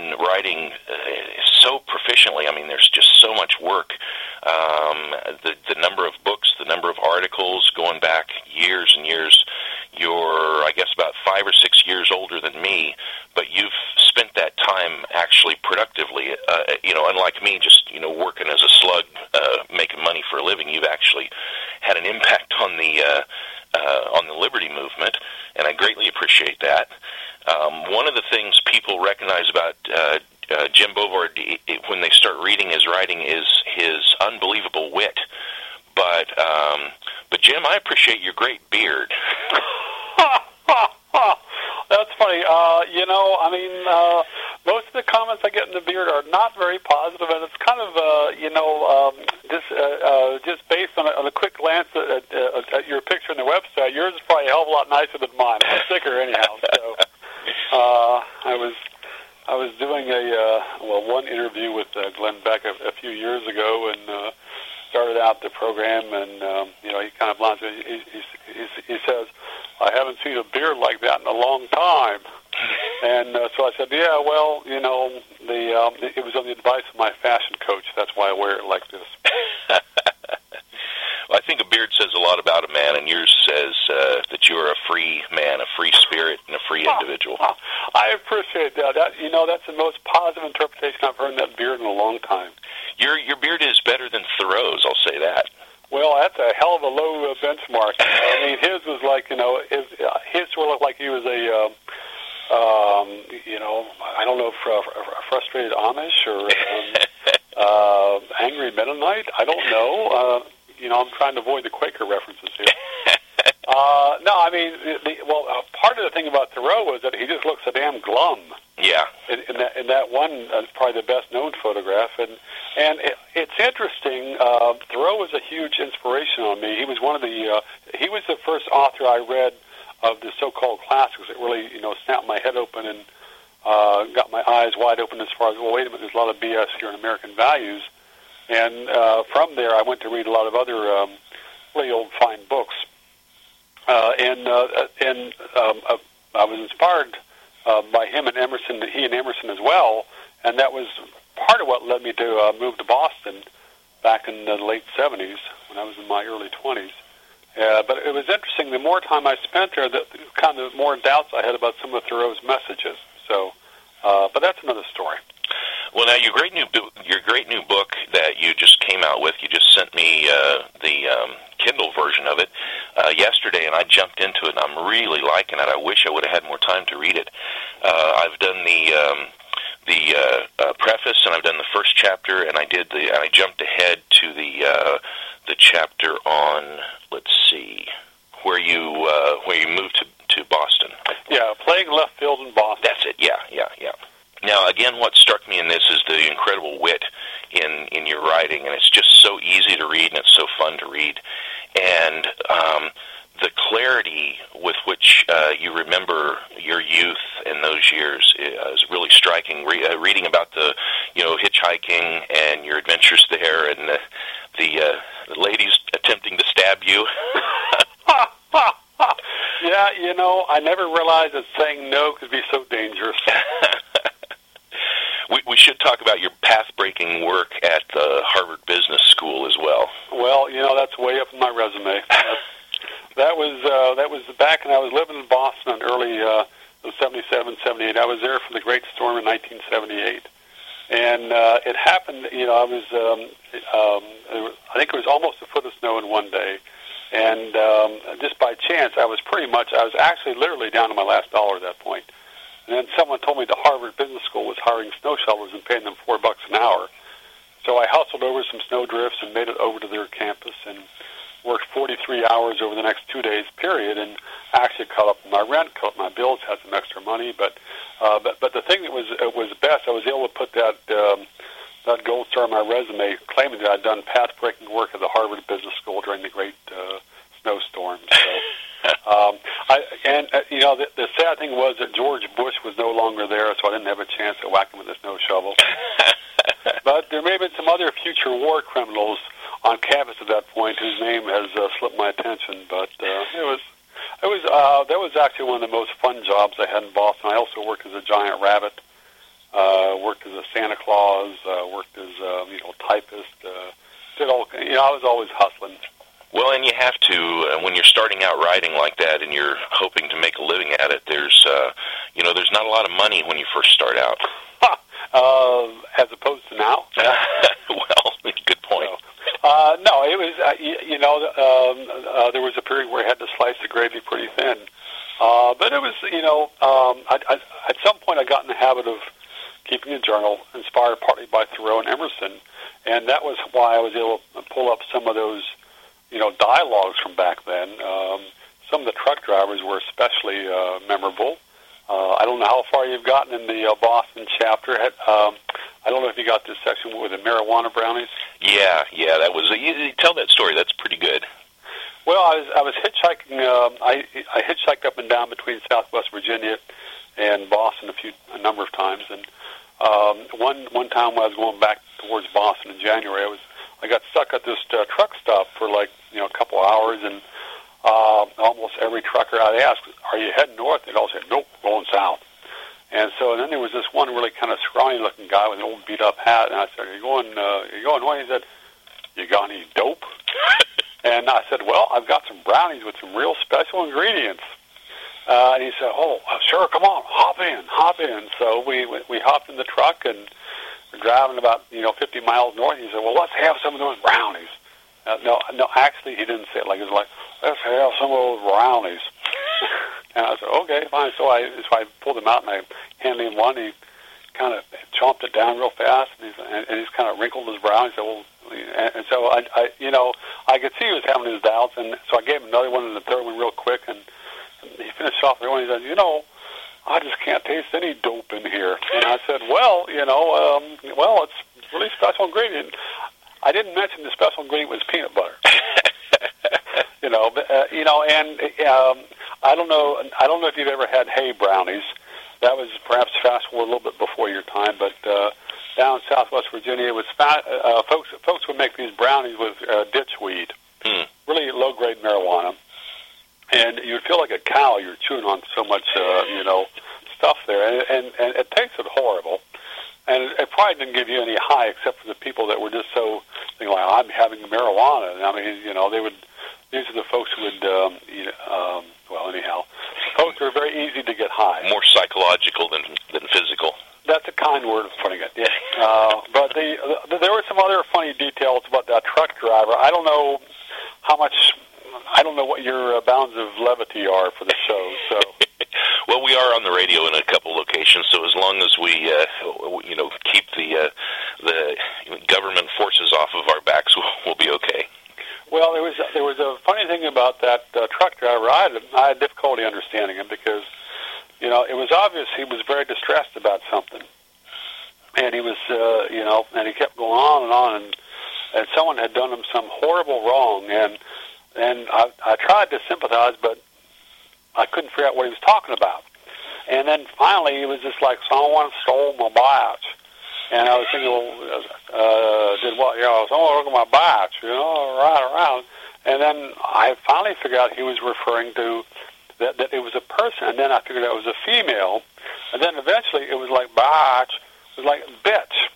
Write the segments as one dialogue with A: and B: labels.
A: Been writing uh, so proficiently. I mean, there's just so much work. Um, the the number of books, the number of articles, going back years and years. You're, I guess, about five or six years older than me, but you've spent that time actually productively. Uh, you know, unlike me, just you know, working as a slug, uh, making money for a living. You've actually had an impact on the. Uh, uh, on the liberty movement, and I greatly appreciate that. Um, one of the things people recognize about uh, uh, Jim Bovard when they start reading his writing is his unbelievable wit. But um, but Jim, I appreciate your great beard.
B: That's funny. Uh, you know, I mean, uh, most of the comments I get in the beard are not very positive, and it's kind of, uh, you know, um, just uh, uh, just based on a, on a quick glance at, at, at your picture on the website. Yours is probably a hell of a lot nicer than mine. I'm thicker anyhow. So uh, I was I was doing a uh, well one interview with uh, Glenn Beck a, a few years ago, and uh, started out the program, and um, you know he kind of launches. He, he, he, he says, "I haven't seen a beard like that in a long time." And uh, so I said, "Yeah, well, you know, the um, it was on the advice of my fashion coach. That's why I wear it like this."
A: I think a beard says a lot about a man, and yours says uh, that you are a free man, a free spirit, and a free individual.
B: Oh, oh, I appreciate that. That you know, that's the most positive interpretation I've heard in that beard in a long time.
A: Your your beard is better than Thoreau's. I'll say that.
B: Well, that's a hell of a low uh, benchmark. I mean, his was like you know, his uh, his sort of looked like he was a. Uh, um, you know, I don't know if uh, a frustrated Amish or um, uh, angry Mennonite. I don't know. Uh, you know, I'm trying to avoid the Quaker references here. uh, no, I mean, the, the, well, uh, part of the thing about Thoreau was that he just looks so damn glum.
A: Yeah.
B: In, in that in that one, uh, probably the best known photograph, and and it, it's interesting. Uh, Thoreau was a huge inspiration on me. He was one of the uh, he was the first author I read of the so-called classics that really you know snapped my head open and uh, got my eyes wide open as far as well. Wait a minute, there's a lot of BS here in American values. And uh, from there, I went to read a lot of other um, really old fine books. Uh, and uh, and um, uh, I was inspired uh, by him and Emerson, he and Emerson as well. And that was part of what led me to uh, move to Boston back in the late 70s when I was in my early 20s. Uh, but it was interesting. The more time I spent there, the kind of more doubts I had about some of Thoreau's messages. So, uh, but that's another story.
A: Well, now your great new your great new book that you just came out with, you just sent me uh, the um, Kindle version of it uh, yesterday, and I jumped into it, and I'm really liking it. I wish I would have had more time to read it. Uh, I've done the um, the uh, uh, preface, and I've done the first chapter, and I did the I jumped ahead to the uh, the chapter on, let's see, where you uh, where you moved to to Boston.
B: Yeah, playing left field in Boston.
A: That's it. Yeah, yeah, yeah. Now, again, what struck me in this is the incredible wit in in your writing, and it's just so easy to read and it's so fun to read, and um, the clarity with which uh, you remember your youth and those years is really striking. Re- uh, reading about the, you know, hitchhiking and your adventures there, and the the, uh, the ladies attempting to stab you.
B: yeah, you know, I never realized that saying no could be so dangerous.
A: we, we should talk about your path-breaking work at the Harvard Business School as well.
B: Well, you know, that's way up in my resume. that was uh, that was back when I was living in Boston in early uh, 77, 78. I was there for the Great Storm in 1978, and uh, it happened. You know, I was um, um, I think it was almost a foot of snow in one day, and um, just by chance, I was pretty much I was actually literally down to my last dollar at that point. And then someone told me the Harvard Business School was hiring snow shovelers and paying them four bucks an hour. So I hustled over some snow drifts and made it over to their campus and worked 43 hours over the next two days period, and actually cut up my rent, cut up my bills, had some extra money. But uh, but but the thing that was uh, was best, I was able to put that um, that gold star on my resume, claiming that I'd done path-breaking work at the Harvard Business School during the great uh, snowstorm. So. um, I, and uh, you know, the, the sad thing was that George Bush was no longer there, so I didn't have a chance to whack him with a snow shovel. but there may have been some other future war criminals on campus at that point whose name has uh, slipped my attention. But uh, it was it was uh, that was actually one of the most fun jobs I had in Boston. I also worked as a giant rabbit, uh, worked as a Santa Claus, uh, worked as uh, you know typist. Uh, did all you know? I was always hustling.
A: Well, and you have to uh, when you're starting out writing like that, and you're hoping to make a living at it. There's, uh, you know, there's not a lot of money when you first start out.
B: uh, as opposed to now.
A: well, good point.
B: So, uh, no, it was uh, you, you know um, uh, there was a period where I had to slice the gravy pretty thin, uh, but it was you know um, I, I, at some point I got in the habit of keeping a journal, inspired partly by Thoreau and Emerson, and that was why I was able to pull up some of those you know dialogues from back then. Um, some of the truck drivers were especially uh, memorable. Uh, I don't know how far you've gotten in the uh, Boston chapter. Um, I don't know if you got this section with the marijuana brownies.
A: Yeah, yeah, that was. You, you tell that story. That's pretty good.
B: Well, I was I was hitchhiking. Uh, I I hitchhiked up and down between Southwest Virginia and Boston a few a number of times, and um, one one time when I was going back towards Boston in January, I was I got stuck at this uh, truck stop for like you know a couple hours, and uh, almost every trucker I'd ask, "Are you heading north?" They'd all say, "Nope, going south." And so and then there was this one really kind of scrawny-looking guy with an old beat-up hat, and I said, "Are you going? Uh, are you going where?" He said, "You got any dope?" and I said, "Well, I've got some brownies with some real special ingredients." Uh, and he said, "Oh, sure, come on, hop in, hop in." So we we hopped in the truck and we're driving about you know 50 miles north. He said, "Well, let's have some of those brownies." Uh, no, no, actually, he didn't say it like it was like, "Let's have some of those brownies." and I said, "Okay, fine." So I so I pulled him out and I handed him one. He kind of chomped it down real fast, and he's and, and he's kind of wrinkled his brow. He said, "Well," and, and so I, I, you know, I could see he was having his doubts, and so I gave him another one and the third one real quick, and he finished off the one. He said, "You know." I just can't taste any dope in here. And I said, well, you know, um, well, it's really special ingredient. I didn't mention the special ingredient was peanut butter. you know, but, uh, you know, and um, I don't know, I don't know if you've ever had hay brownies. That was perhaps fast forward a little bit before your time, but uh, down in Southwest Virginia, it was fat, uh, folks. Folks would make these brownies with uh, ditchweed,
A: Hmm.
B: really low grade marijuana and you'd feel like a cow. You're chewing on so much, uh, you know, stuff there, and, and and it tasted horrible. And it, it probably didn't give you any high, except for the people that were just so thinking like, "I'm having marijuana." And I mean, you know, they would. These are the folks who would, um, you know, um, well, anyhow, folks who are very easy to get high.
A: More psychological than than physical.
B: That's a kind word of putting it. Yeah. Uh, but the, the there were some other funny details about that truck driver. I don't know how much. I don't know what your uh, bounds of levity are for the show. So.
A: well, we are on the radio in a couple locations, so as long as we, uh, you know, keep the uh, the government forces off of our backs, we'll, we'll be okay.
B: Well, there was there was a funny thing about that uh, truck driver. I had I had difficulty understanding him because, you know, it was obvious he was very distressed about something, and he was, uh, you know, and he kept going on and on, and and someone had done him some horrible wrong, and and I, I tried to sympathize, but I couldn't figure out what he was talking about. And then finally, he was just like, someone stole my bike. And I was thinking, well, uh, did what? You know, someone took my bike, you know, right around. And then I finally figured out he was referring to that, that it was a person. And then I figured out it was a female. And then eventually it was like bike. It was like bitch.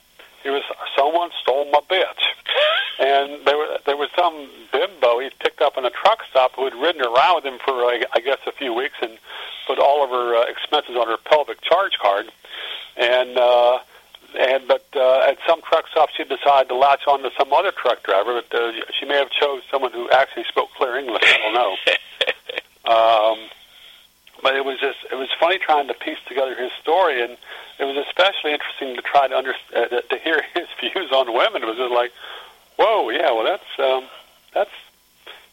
B: It was someone stole my bitch. And there was there was some bimbo he picked up in a truck stop who had ridden around with him for I, I guess a few weeks and put all of her uh, expenses on her pelvic charge card. And uh, and but uh, at some truck stop she decided to latch on to some other truck driver. But uh, she may have chose someone who actually spoke clear English. I don't know. um, but it was just it was funny trying to piece together his story, and it was especially interesting to try to under, uh, to hear his views on women. It was just like, whoa, yeah, well that's um, that's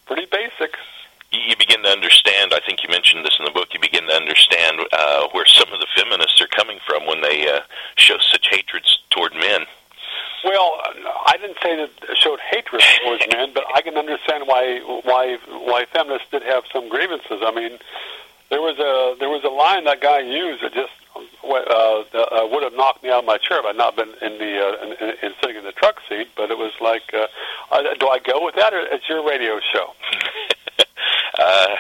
B: pretty basic
A: you begin to understand. I think you mentioned this in the book. You begin to understand uh, where some of the feminists are coming from when they uh, show such hatred toward men.
B: Well, I didn't say that showed hatred towards men, but I can understand why why why feminists did have some grievances. I mean, there was a there was a line that guy used that just uh, uh, would have knocked me out of my chair if I'd not been in the uh, in, in sitting in the truck seat. But it was like, uh, do I go with that, or it's your radio show?
A: Uh,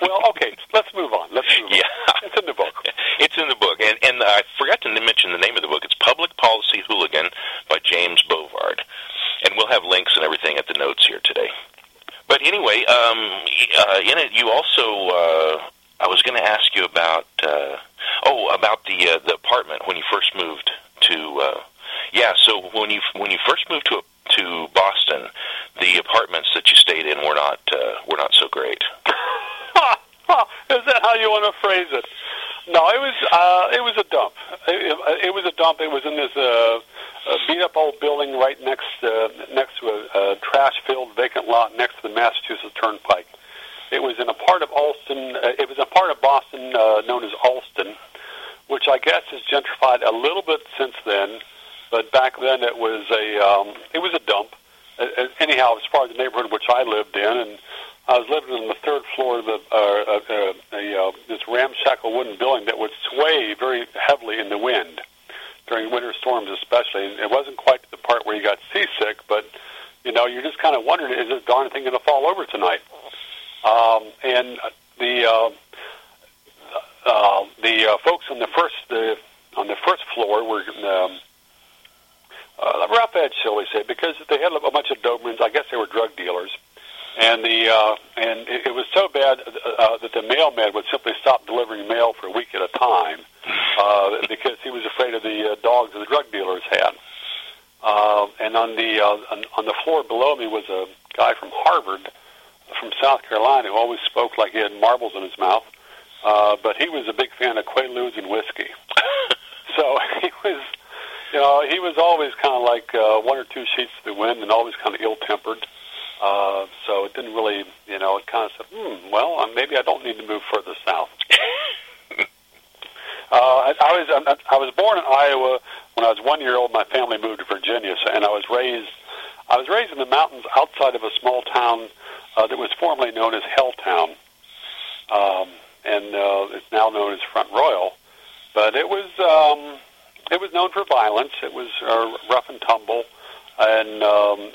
B: well, okay, let's move on. Let's move
A: yeah.
B: on. It's in the book.
A: It's in the book, and and I forgot to mention the name of the book. It's Public Policy Hooligan by James Bovard, and we'll have links and everything at the notes here today. But anyway, um, uh, in it you also. Uh, I was going to ask you about uh, oh about the uh, the apartment when you first moved to uh, yeah. So when you when you first moved to to Boston, the apartments that you stayed in were not uh, were not so great.
B: Is that how you want to phrase it? No, it was uh, it was a dump. It, it was a dump. It was in this uh, uh, beat up old building right next uh, next to a, a trash filled vacant lot next to the Massachusetts Turnpike. It was in a part of Allston. Uh, it was a part of Boston uh, known as Allston, which I guess has gentrified a little bit since then. But back then it was a um, it was a dump. Uh, anyhow, as far as the neighborhood which I lived in, and I was living on the third floor of the uh, uh, a, uh, this ramshackle wooden building that would sway very heavily in the wind during winter storms, especially. And it wasn't quite the part where you got seasick, but you know, you're just kind of wondering, is this darn thing going to fall over tonight? Um, and the uh, uh, the uh, folks on the first uh, on the first floor were um, uh, rough edge, shall we say, because they had a bunch of Dobermans. I guess they were drug dealers, and the uh, and it, it was so bad uh, that the mailman would simply stop delivering mail for a week at a time uh, because he was afraid of the uh, dogs that the drug dealers had. Uh, and on the uh, on, on the floor below me was a guy from Harvard, from South Carolina, who always spoke like he had marbles in his mouth. Uh, but he was a big fan of Quaaludes and whiskey. so he was you know, he was always kind of like uh, one or two sheets to the wind and always kind of ill-tempered. Uh, so it didn't really, you know, it kind of said, hmm, well, uh, maybe I don't need to move further south. uh, I, I was I was born in Iowa when I was one year old. My family moved to Virginia, so, and I was raised I was raised in the mountains outside of a small town uh, that was formerly known as Helltown, um, and uh, it's now known as Front Royal. But it was um, it was known for violence. It was uh, rough and tumble, and um,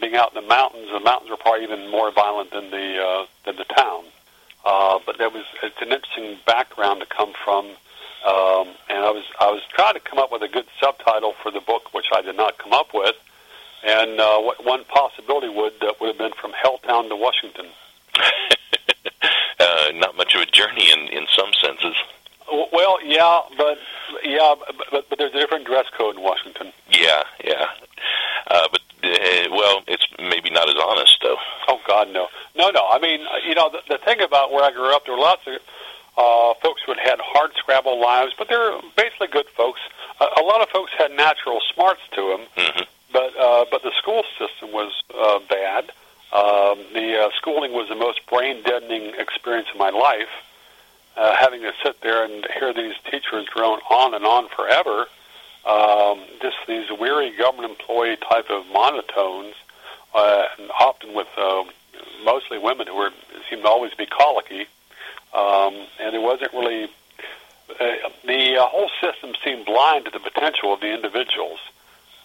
B: being out in the mountains, the mountains were probably even more violent than the uh, than the town. Uh, but there was it's an interesting background to come from, um, and I was I was trying to come up with a good subtitle for the book, which I did not come up with. And uh, what, one possibility would uh, would have been from Helltown to Washington.
A: uh, not much of a journey in in some senses.
B: Well, yeah, but yeah, but, but there's a different dress code in Washington.
A: Yeah, yeah. Uh, but uh, well, it's maybe not as honest though.
B: Oh God, no, no, no. I mean, you know, the, the thing about where I grew up, there were lots of uh, folks who had had hard scrabble lives, but they're basically good folks. A, a lot of folks had natural smarts to them,
A: mm-hmm.
B: but uh, but the school system was uh, bad. Um, the uh, schooling was the most brain deadening experience of my life. Uh, having to sit there and hear these teachers drone on and on forever, um, just these weary government employee type of monotones, uh, and often with uh, mostly women who were seemed to always be colicky, um, and it wasn't really uh, the uh, whole system seemed blind to the potential of the individuals.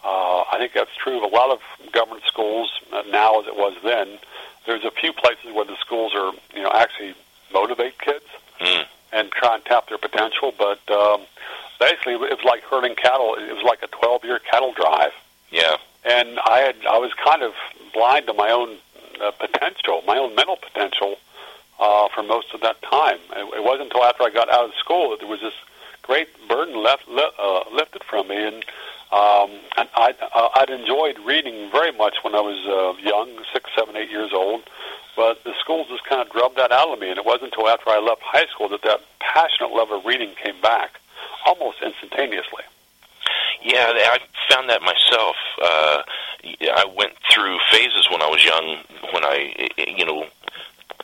B: Uh, I think that's true of a lot of government schools uh, now as it was then. There's a few places where the schools are, you know, actually motivate kids
A: Mm.
B: and try and tap their potential. But um, basically, it was like herding cattle. It was like a 12-year cattle drive,
A: Yeah.
B: and I had I was kind of blind to my own uh, potential, my own mental potential, uh, for most of that time. It, it wasn't until after I got out of school that there was this great burden left li- uh, lifted from me, and um, and I uh, I'd enjoyed reading very much when I was uh, young, six, seven, eight years old. But the schools just kind of drubbed that out of me, and it wasn't until after I left high school that that passionate love of reading came back, almost instantaneously.
A: Yeah, I found that myself. Uh, I went through phases when I was young when I, you know,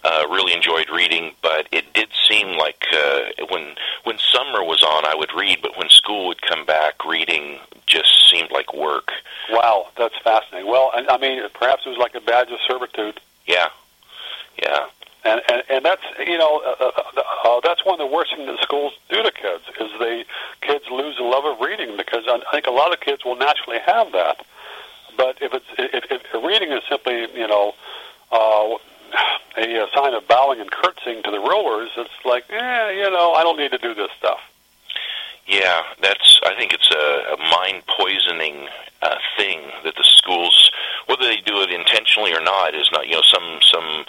A: uh, really enjoyed reading, but it did seem like uh, when when summer was on, I would read, but when school would come back, reading just seemed like work.
B: Wow, that's fascinating. Well, I, I mean, perhaps it was like a badge of servitude.
A: Yeah, yeah,
B: And, and and that's you know uh, uh, uh, that's one of the worst things that schools do to kids is they kids lose the love of reading because I I think a lot of kids will naturally have that, but if it's if, if reading is simply you know uh, a, a sign of bowing and curtsying to the rulers, it's like eh, you know I don't need to do this stuff.
A: Yeah. That's. I think it's a, a mind poisoning uh, thing that the schools, whether they do it intentionally or not, is not. You know, some some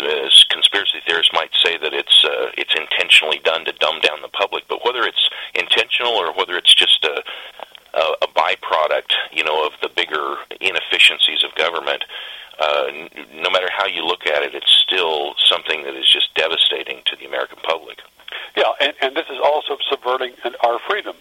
A: uh, conspiracy theorists might say that it's uh, it's intentionally done to dumb down the public, but whether it's intentional or whether it's just a a, a byproduct, you know, of the bigger inefficiencies of government. Uh, no matter how you look at it, it's still something that is just devastating to the American public.
B: Yeah, and, and this is also subverting our freedom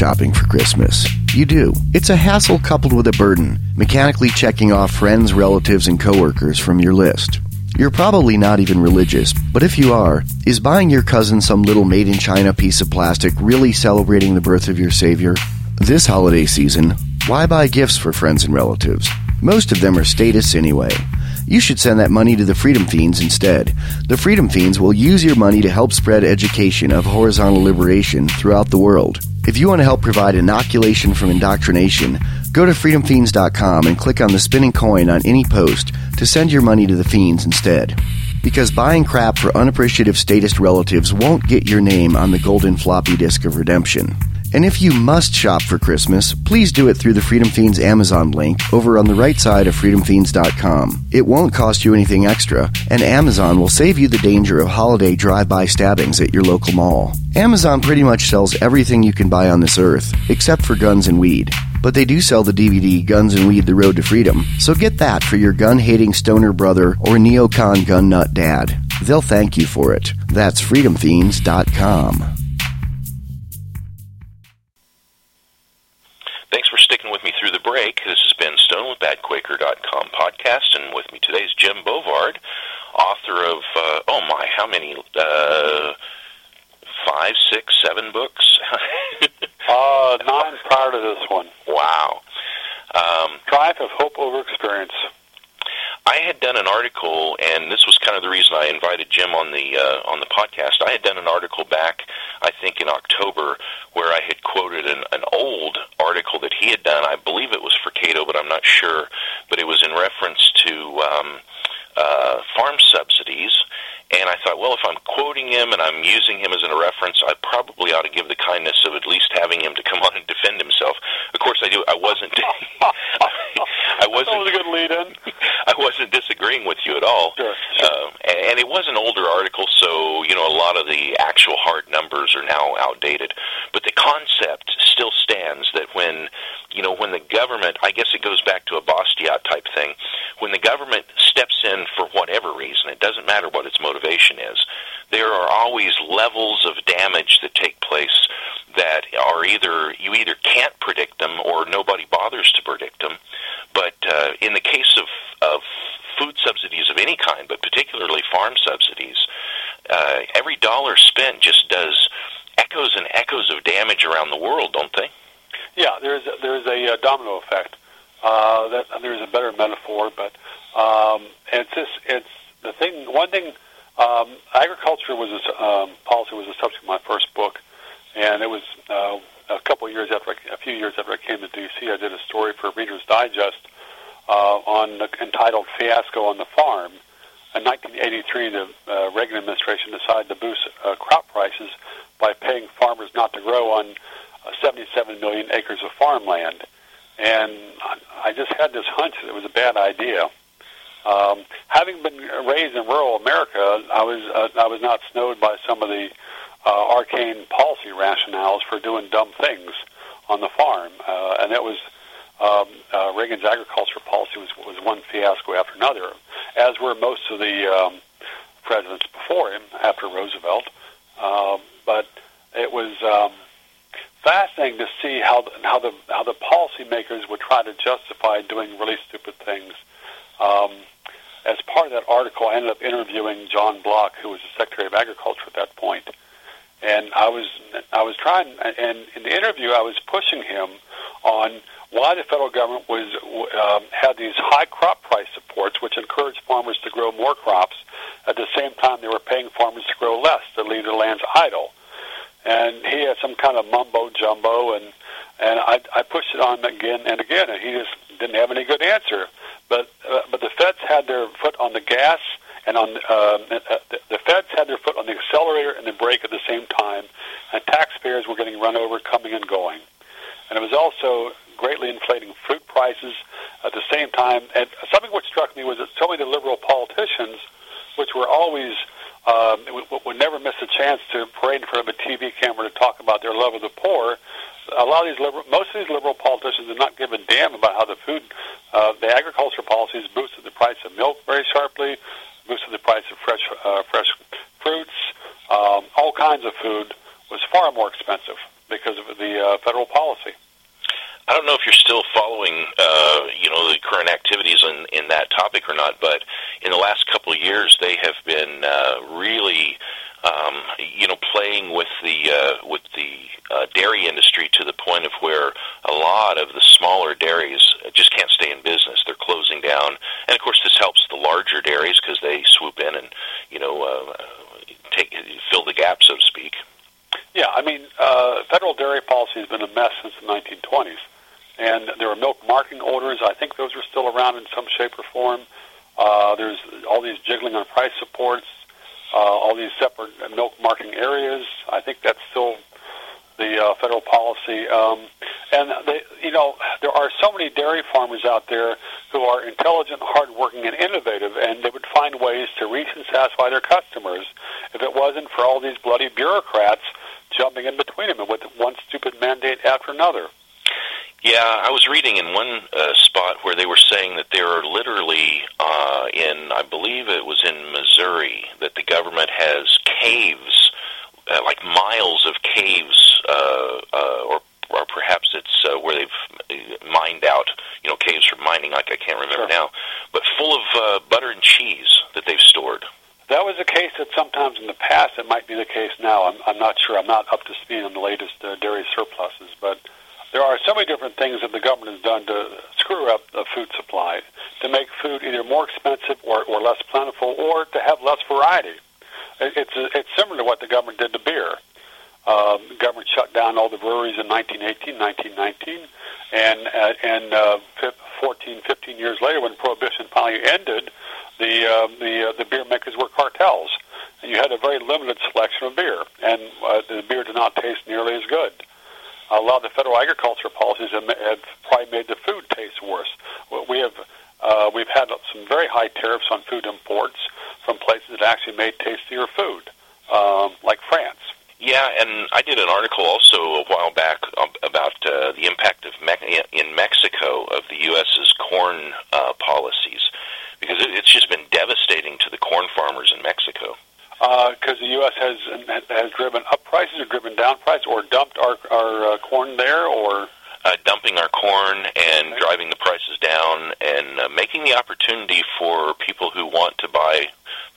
C: shopping for Christmas. You do. It's a hassle coupled with a burden, mechanically checking off friends, relatives, and coworkers from your list. You're probably not even religious, but if you are, is buying your cousin some little made in China piece of plastic really celebrating the birth of your Savior? This holiday season, why buy gifts for friends and relatives? Most of them are status anyway. You should send that money to the Freedom Fiends instead. The Freedom Fiends will use your money to help spread education of horizontal liberation throughout the world. If you want to help provide inoculation from indoctrination, go to freedomfiends.com and click on the spinning coin on any post to send your money to the Fiends instead. Because buying crap for unappreciative statist relatives won't get your name on the golden floppy disk of redemption. And if you must shop for Christmas, please do it through the Freedom Fiends Amazon link over on the right side of freedomfiends.com. It won't cost you anything extra, and Amazon will save you the danger of holiday drive-by stabbings at your local mall. Amazon pretty much sells everything you can buy on this earth, except for guns and weed. But they do sell the DVD Guns and Weed The Road to Freedom, so get that for your gun-hating stoner brother or neocon gun nut dad. They'll thank you for it. That's freedomfiends.com.
A: the break. This has been Stone with BadQuaker.com podcast, and with me today is Jim Bovard, author of, uh, oh my, how many? Uh, five, six, seven books?
B: Uh, nine, tired of this one.
A: Wow. Um,
B: Triumph of hope over experience.
A: I had done an article, and this was kind of the reason I invited Jim on the uh, on the podcast. I had done an article back, I think, in October, where I had quoted an, an old article that he had done. I believe it was for Cato, but I'm not sure. But it was in reference to um, uh, farm subsidies and I thought, well, if I'm quoting him and I'm using him as a reference, I probably ought to give the kindness of at least having him to come on and defend himself. Of course, I do. I wasn't. I wasn't.
B: That was a good lead-in.
A: I wasn't disagreeing with you at all.
B: Sure. sure.
A: Uh, and, and it was an older article, so you know a lot of the actual hard numbers are now outdated. But the concept still stands that when you know when the government, I guess it goes back to a Bastiat type thing, when the government steps in for whatever reason, it doesn't matter what its motivation motivation is. There are always levels of damage that take place that are either you either can't predict them or nobody bothers to predict them. But uh, in the case of, of food subsidies of any kind, but particularly farm subsidies, uh, every dollar spent just does echoes and echoes of damage around the world, don't they?
B: Yeah, there's a, there's a uh, domino effect. Uh, that there's a better metaphor, but um, it's just it's the thing. One thing um, agriculture was a, um, policy was the subject of my first book, and it was uh, a couple of years after, I, a few years after I came to D.C. I did a story for Reader's Digest uh, on the, entitled "Fiasco on the Farm." In 1983, the uh, Reagan administration decided to boost uh, crop prices by paying farmers not to grow on uh, 77 million acres of farmland. And I just had this hunch that it was a bad idea. Um, having been raised in rural America, I was uh, I was not snowed by some of the uh, arcane policy rationales for doing dumb things on the farm, uh, and that was um, uh, Reagan's agriculture policy was was one fiasco after another, as were most of the um, presidents before him after Roosevelt. Uh, but it was um, fascinating to see how how the how the policymakers would try to justify doing really stupid things. Um, as part of that article, I ended up interviewing John Block, who was the Secretary of Agriculture at that point. And I was I was trying, and in the interview, I was pushing him on why the federal government was um, had these high crop price supports, which encouraged farmers to grow more crops. At the same time, they were paying farmers to grow less to leave their lands idle. And he had some kind of mumbo jumbo, and and I, I pushed it on again and again, and he just didn't have any good answer. But uh, but the feds had their foot on the gas and on uh, the feds had their foot on the accelerator and the brake at the same time, and taxpayers were getting run over coming and going. And it was also greatly inflating fruit prices at the same time. And something which struck me was that so many liberal politicians, which were always um, would never miss a chance to parade in front of a TV camera to talk about their love of the poor, a lot of these liberal, most of these liberal politicians do not give a damn about how the food, uh, the agriculture policies boosted the price of milk very sharply, boosted the price of fresh, uh, fresh fruits, um, all kinds of food was far more expensive because of the uh, federal policy.
A: I don't know if you're still following, uh, you know, the current activities in, in that topic or not, but in the last couple of years, they have been uh, really um, you know, playing with the uh, with the uh, dairy industry to the point of where a lot of the smaller dairies just can't stay in business. They're closing down, and of course, this helps the larger dairies because they swoop in and you know uh, take fill the gap, so to speak.
B: Yeah, I mean, uh, federal dairy policy has been a mess since the 1920s, and there are milk marketing orders. I think those are still around in some shape or form. Uh, there's all these jiggling on price supports uh, all these separate milk marketing areas. I think that's still the uh, federal policy. Um, and they, you know, there are so many dairy farmers out there who are intelligent, hardworking, and innovative, and they would find ways to reach and satisfy their customers if it wasn't for all these bloody bureaucrats jumping in between them with one stupid mandate after another.
A: Yeah, I was reading in one uh, spot where they were saying that there are literally uh, in, I believe it was in Missouri, that the government has caves, uh, like miles of caves, uh, uh, or or perhaps it's uh, where they've mined out, you know, caves for mining, like I can't remember
B: sure.
A: now, but full of uh, butter and cheese that they've stored.
B: That was the case that sometimes in the past. It might be the case now. I'm, I'm not sure. I'm not up to speed on the latest uh, dairy surpluses, but there are so many different things that the government has done to screw up the food supply, to make food either more expensive or, or less plentiful, or to have less variety. It's it's similar to what the government did to beer. Um, the government shut down all the breweries in 1918, 1919, and uh, and uh, 14, 15 years later, when prohibition finally ended, the uh, the uh, the beer makers were cartels, and you had a very limited selection of beer, and uh, the beer did not taste nearly as good. A lot of the federal agriculture policies have, have probably made the food taste worse. We have uh, we've had some very high tariffs on food imports from places that actually made tastier food, um, like France.
A: Yeah, and I did an article also a while back about uh, the impact of Me- in Mexico of the U.S.'s corn uh, policies, because it's just been devastating to the corn farmers in Mexico.
B: Because uh, the U.S. has has driven up prices, or driven down prices, or dumped our our uh, corn there, or
A: uh, dumping our corn and driving the prices down, and uh, making the opportunity for people who want to buy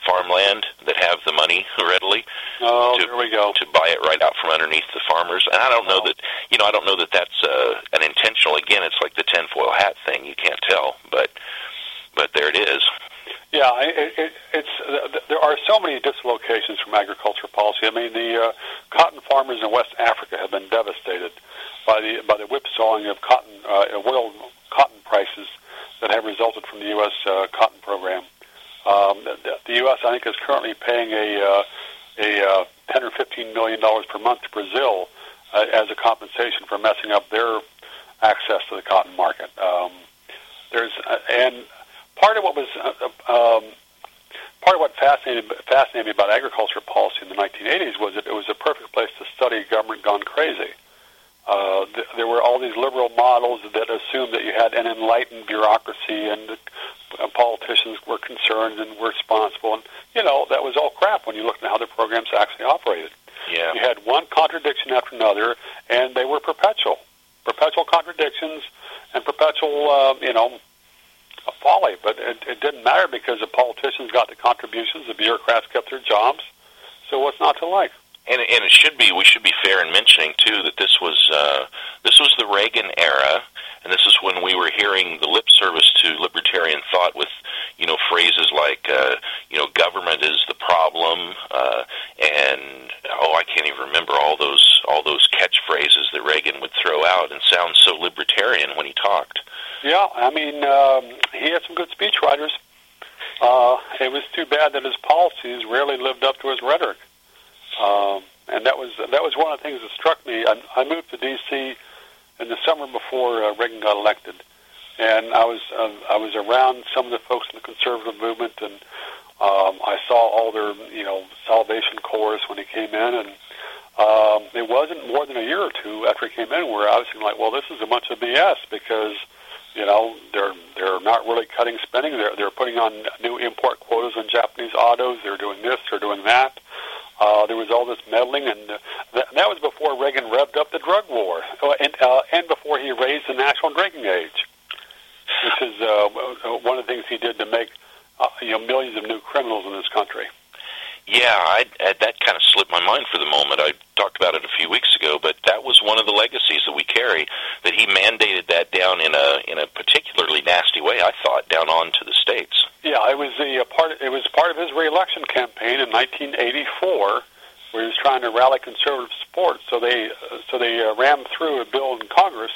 A: farmland that have the money readily.
B: Oh,
A: to,
B: we go.
A: To buy it right out from underneath the farmers, and I don't know oh. that you know I don't know that that's uh, an intentional. Again, it's like the tinfoil hat thing. You can't tell, but but there it is.
B: Yeah, it, it, it's uh, there are so many dislocations from agriculture policy. I mean, the uh, cotton farmers in West Africa have been devastated by the by the whipsawing of cotton uh, world cotton prices that have resulted from the U.S. Uh, cotton program. Um, the, the U.S. I think is currently paying a uh, a uh, ten or fifteen million dollars per month to Brazil uh, as a compensation for messing up their access to the cotton market. Um, there's uh, and part of what was uh, um, part of what fascinated fascinated me about agriculture policy in the 1980s was that it was a perfect place to study government gone crazy. Uh, th- there were all these liberal models that assumed that you had an enlightened bureaucracy and uh, politicians were concerned and were responsible. And, you know, that was all crap when you looked at how the programs actually operated.
A: Yeah.
B: You had one contradiction after another, and they were perpetual. Perpetual contradictions and perpetual, uh, you know, it, it didn't matter because the politicians got the contributions, the bureaucrats kept their jobs. So what's not to like?
A: And, and it should be we should be fair in mentioning too that this was uh, this was the Reagan era, and this is when we were hearing the lip service to libertarian thought with you know phrases like uh, you know government is the problem, uh, and oh I can't even remember all those all those catchphrases that Reagan would throw out and sound so libertarian when he talked.
B: Yeah, I mean um, he had some good speechwriters. Uh, it was too bad that his policies rarely lived up to his rhetoric. Um, and that was that was one of the things that struck me. I, I moved to D.C. in the summer before uh, Reagan got elected, and I was uh, I was around some of the folks in the conservative movement, and um, I saw all their you know Salvation Corps when he came in, and um, it wasn't more than a year or two after he came in where I was thinking like, well, this is a bunch of BS because you know they're they're not really cutting spending. They're they're putting on new import quotas on Japanese autos. They're doing this. They're doing that. Uh, there was all this meddling, and uh, th- that was before Reagan revved up the drug war, uh, and, uh, and before he raised the national drinking age, which is uh, one of the things he did to make uh, you know millions of new criminals in this country.
A: Yeah, I, I, that kind of slipped my mind for the moment. I talked about it a few weeks ago, but that was one of the legacies that we carry. That he mandated that down in a in a particularly nasty way. I thought down on to the states.
B: Yeah, it was the uh, part. It was part of his reelection campaign in 1984, where he was trying to rally conservative support. So they uh, so they uh, rammed through a bill in Congress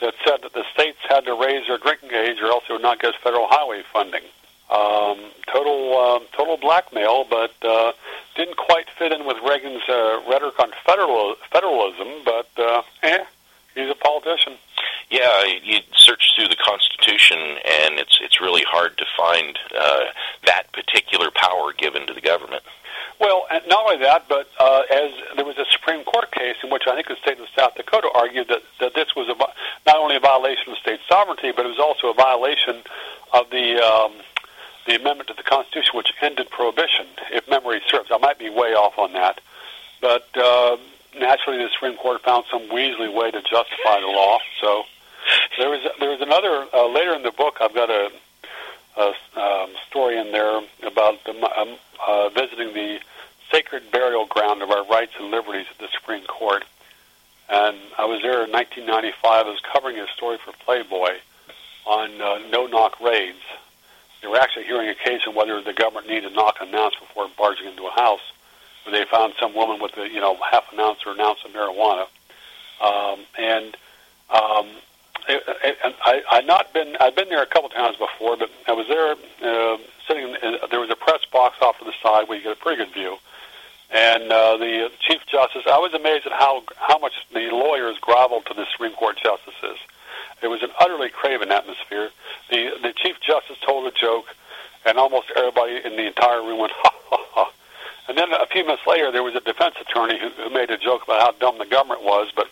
B: that said that the states had to raise their drinking age, or else they would not get federal highway funding. Um, total uh, total blackmail, but uh, didn't quite fit in with Reagan's uh, rhetoric on federal federalism. But uh, eh, he's a politician.
A: Yeah, you search through the Constitution, and it's it's really hard to find uh, that particular power given to the government.
B: Well, and not only that, but uh, as there was a Supreme Court case in which I think the state of South Dakota argued that, that this was a, not only a violation of state sovereignty, but it was also a violation of the um, the amendment to the Constitution which ended prohibition, if memory serves. I might be way off on that. But uh, naturally, the Supreme Court found some Weasley way to justify the law. So there was there was another uh, later in the book. I've got a, a um, story in there about the, um, uh, visiting the sacred burial ground of our rights and liberties at the Supreme Court. and I was there in 1995. I was covering a story for Playboy on uh, no-knock raids. They were actually hearing a case on whether the government needed to knock and announce before barging into a house, where they found some woman with a you know half an ounce or an ounce of marijuana, um, and um, it, it, and I I'd not been I'd been there a couple times before, but I was there uh, sitting. In, there was a press box off to the side where you get a pretty good view, and uh, the chief justice. I was amazed at how how much the lawyers groveled to the Supreme Court justices. It was an utterly craven atmosphere. The the chief justice told a joke, and almost everybody in the entire room went ha ha ha. And then a few minutes later, there was a defense attorney who, who made a joke about how dumb the government was, but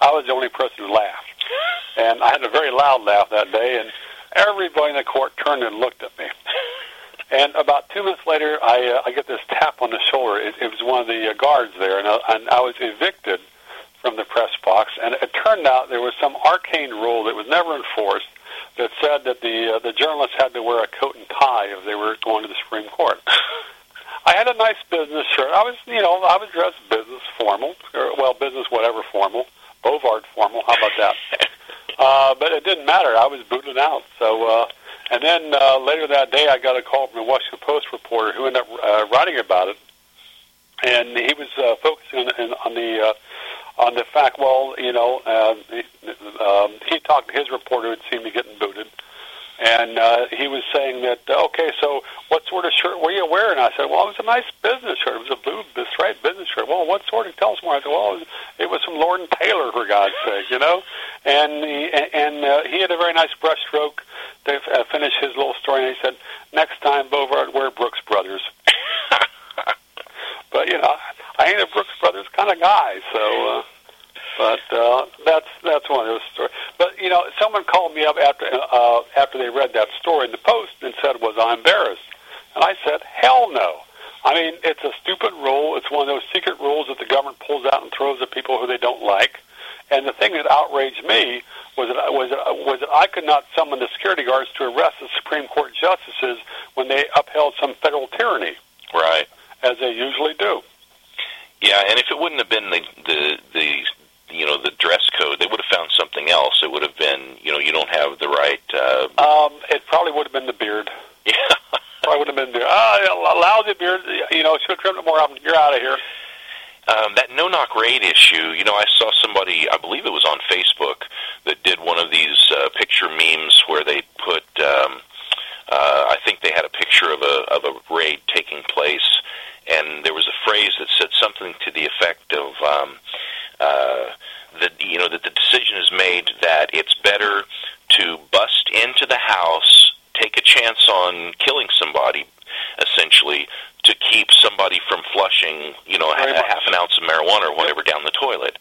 B: I was the only person who laughed. And I had a very loud laugh that day, and everybody in the court turned and looked at me. And about two minutes later, I, uh, I get this tap on the shoulder. It, it was one of the uh, guards there, and I, and I was evicted from the press box. And it turned out there was some arcane rule that was never enforced that said that the uh, the journalists had to wear a coat and tie if they were going to the Supreme Court. I had a nice business shirt. I was, you know, I was dressed business formal, or well, business whatever formal, Bovard formal. How about that? uh, but it didn't matter. I was booted out. So, uh, and then uh, later that day, I got a call from a Washington Post reporter who ended up uh, writing about it, and he was uh, focusing on, on the uh, on the fact, well, you know, uh, he, um, he talked to his reporter who seemed to be getting booted, and uh, he was saying that, okay, so what sort of shirt were you wearing? I said, well, it was a nice business shirt. It was a blue striped business shirt. Well, what sort of? Tell us more. I said, well, it was, it was from Lord and Taylor, for God's sake, you know. And he, and uh, he had a very nice brushstroke to uh, finish his little story. And he said, next time, Bovard, wear Brooks Brothers. but you know, I ain't a Brooks Brothers kind of guy, so. Uh, but uh, that's that's one of those stories. But you know, someone called me up after uh, after they read that story in the Post and said, "Was I embarrassed?" And I said, "Hell no." I mean, it's a stupid rule. It's one of those secret rules that the government pulls out and throws at people who they don't like. And the thing that outraged me was that was that, was that I could not summon the security guards to arrest the Supreme Court justices when they upheld some federal tyranny.
A: Right.
B: As they usually do.
A: Yeah, and if it wouldn't have been the the the you know the dress code, they would have found something else. It would have been you know you don't have the right. Uh,
B: um, it probably would have been the beard.
A: Yeah.
B: probably would have been there. Ah, lousy beard. You know, should have trimmed it more often. You're out of here.
A: Um, that no knock raid issue, you know, I saw somebody, I believe it was on Facebook, that did one of these uh, picture memes where they put, um, uh, I think they had a picture of a of a raid taking place, and there was a phrase that said something to the effect of, um, uh, Uh, that you know that the decision is made that it's better to bust into the house, take a chance on killing somebody, essentially, to keep somebody from flushing, you know, a, a half an ounce of marijuana or whatever down the toilet.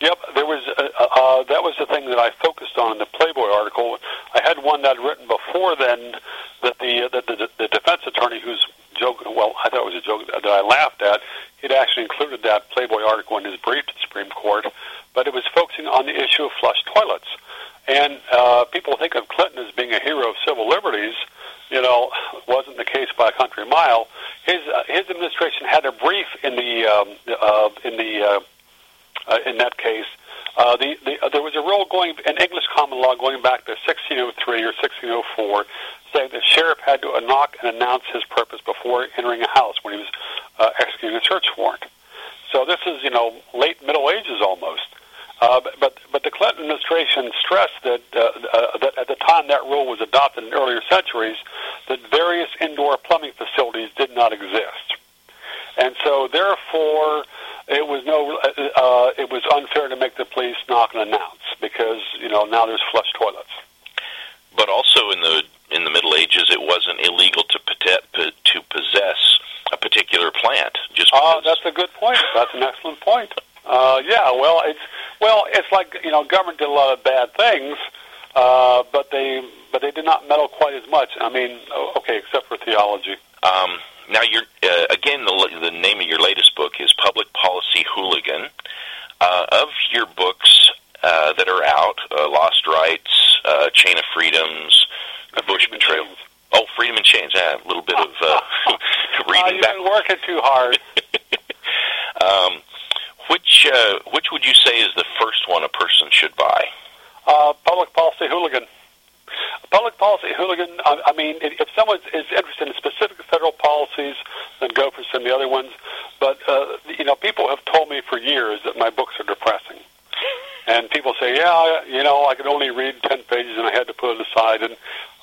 B: Yep, there was uh, uh, that was the thing that I focused on in the Playboy article. I had one that I'd written before then that the, uh, the, the the defense attorney who's joke. Well, I thought it was a joke that I laughed at. He'd actually included that Playboy article in his brief to the Supreme Court, but it was focusing on the issue of flush toilets. And uh, people think of Clinton as being a hero of civil liberties. You know, wasn't the case by a country mile. His uh, his administration had a brief in the um, uh, in the uh, uh, in that case. Uh, the, the, uh, there was a rule going in English common law going back to 1603 or 1604, saying the sheriff had to knock and announce his purpose before entering a house when he was uh, executing a search warrant. So this is, you know, late Middle Ages almost. Uh, but but the Clinton administration stressed that uh, uh, that at the time that rule was adopted in earlier centuries, that various indoor plumbing facilities did not exist, and so therefore it was no uh, it was unfair to make the police knock and announce because you know now there's flush toilets.
A: But also in the in the Middle Ages, it wasn't illegal to to possess a particular plant. Just
B: oh, that's a good point. That's an excellent point. Uh, yeah, well, it's well, it's like you know, government did a lot of bad things, uh, but they but they did not meddle quite as much. I mean, okay, except for theology.
A: Um, now, you're uh, again the the name of your latest book is Public Policy Hooligan. Uh, of your books uh, that are out, uh, Lost Rights, uh, Chain of Freedoms, The Bush Betrayal. Oh, Freedom in Chains. Yeah, a little bit of uh, reading
B: uh, you've
A: back.
B: been working too hard.
A: um, Which uh, which would you say is the first one a person should buy?
B: Uh, Public Policy Hooligan. Public Policy Hooligan, I, I mean, if someone is interested in specific federal policies, then go for some of the other ones. But, uh, you know, people have told me for years that my books are depressing. And people say, yeah, you know, I could only read 10 pages and I had to put it aside. And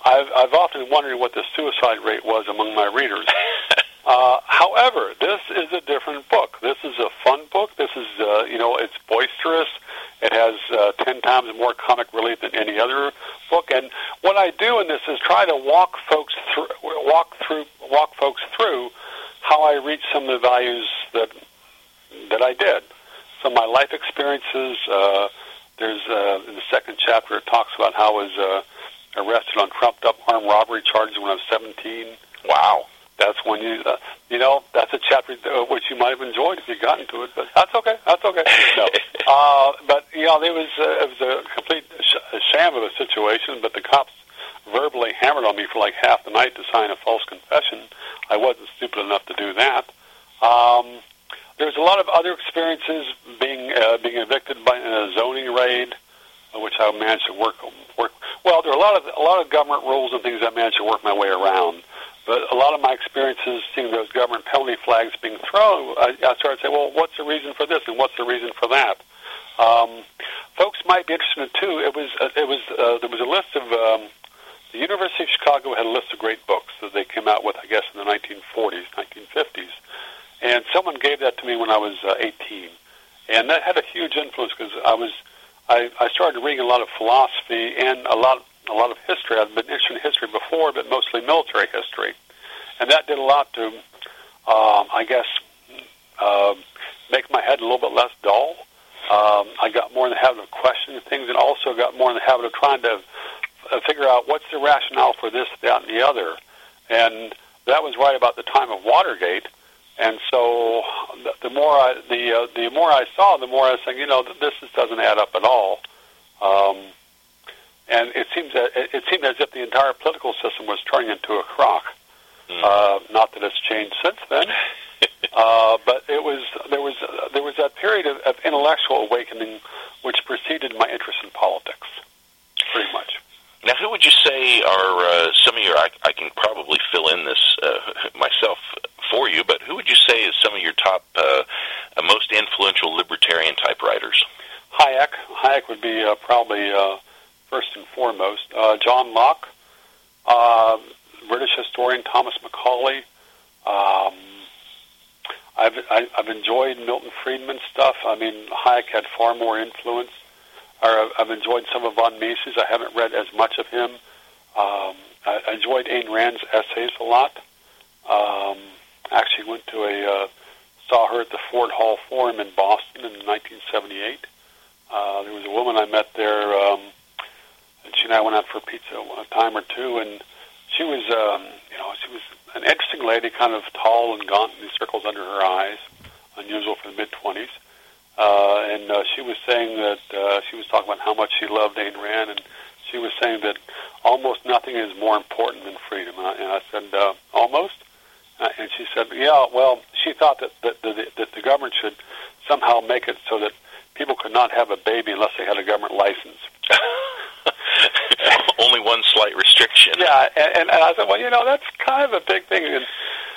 B: I've, I've often wondered what the suicide rate was among my readers. Uh, however, this is a different book. This is a fun book. This is, uh, you know, it's boisterous. It has uh, ten times more comic relief than any other book. And what I do in this is try to walk folks through, walk through, walk folks through how I reached some of the values that that I did. Some of my life experiences. Uh, there's uh, in the second chapter it talks about how I was uh, arrested on trumped up armed robbery charges when I was 17.
A: Wow
B: that's when you, uh, you know, that's a chapter uh, which you might have enjoyed if you got into it. But that's okay. That's okay. No, uh, but you know, it was uh, it was a complete sh- a sham of a situation. But the cops verbally hammered on me for like half the night to sign a false confession. I wasn't stupid enough to do that. Um, there's a lot of other experiences being uh, being evicted by in a zoning raid, uh, which I managed to work work. Well, there are a lot of a lot of government rules and things I managed to work my way around. But a lot of my experiences seeing those government penalty flags being thrown, I, I started to say, well, what's the reason for this and what's the reason for that? Um, folks might be interested too. It was uh, it was uh, there was a list of um, the University of Chicago had a list of great books that they came out with, I guess, in the 1940s, 1950s, and someone gave that to me when I was uh, 18, and that had a huge influence because I was I, I started reading a lot of philosophy and a lot a lot of history. I've been interested in history before, but mostly military history, and that did a lot to, um, I guess, uh, make my head a little bit less dull. Um, I got more in the habit of questioning things, and also got more in the habit of trying to uh, figure out what's the rationale for this, that, and the other. And that was right about the time of Watergate. And so, the, the more I the uh, the more I saw, the more I was saying, you know, this just doesn't add up at all. Um, and it seems that it seemed as if the entire political system was turning into a crock. Mm. Uh, not that it's changed since then, uh, but it was there was there was that period of, of intellectual awakening which preceded my interest in politics, pretty much.
A: Now, who would you say are uh, some of your? I, I can probably fill in this uh, myself for you, but who would you say is some of your top, uh, most influential libertarian type writers?
B: Hayek. Hayek would be uh, probably uh, first and foremost. Uh, John Locke, uh, British historian Thomas Macaulay. Um, I've I, I've enjoyed Milton Friedman stuff. I mean, Hayek had far more influence. Or I've enjoyed some of von Mises. I haven't read as much of him. Um, I, I enjoyed Ayn Rand's essays a lot. Um, actually, went to a uh, saw her at the Ford Hall Forum in Boston in 1978. Uh, there was a woman I met there. Um, and she and I went out for pizza a time or two, and she was, um, you know, she was an interesting lady, kind of tall and gaunt, and circles under her eyes, unusual for the mid twenties. Uh, and uh, she was saying that uh, she was talking about how much she loved Ayn Rand, and she was saying that almost nothing is more important than freedom. And I, and I said, uh, almost. Uh, and she said, yeah. Well, she thought that that, that that the government should somehow make it so that people could not have a baby unless they had a government license.
A: Only one slight restriction.
B: Yeah, and, and I said, well, you know, that's kind of a big thing. And,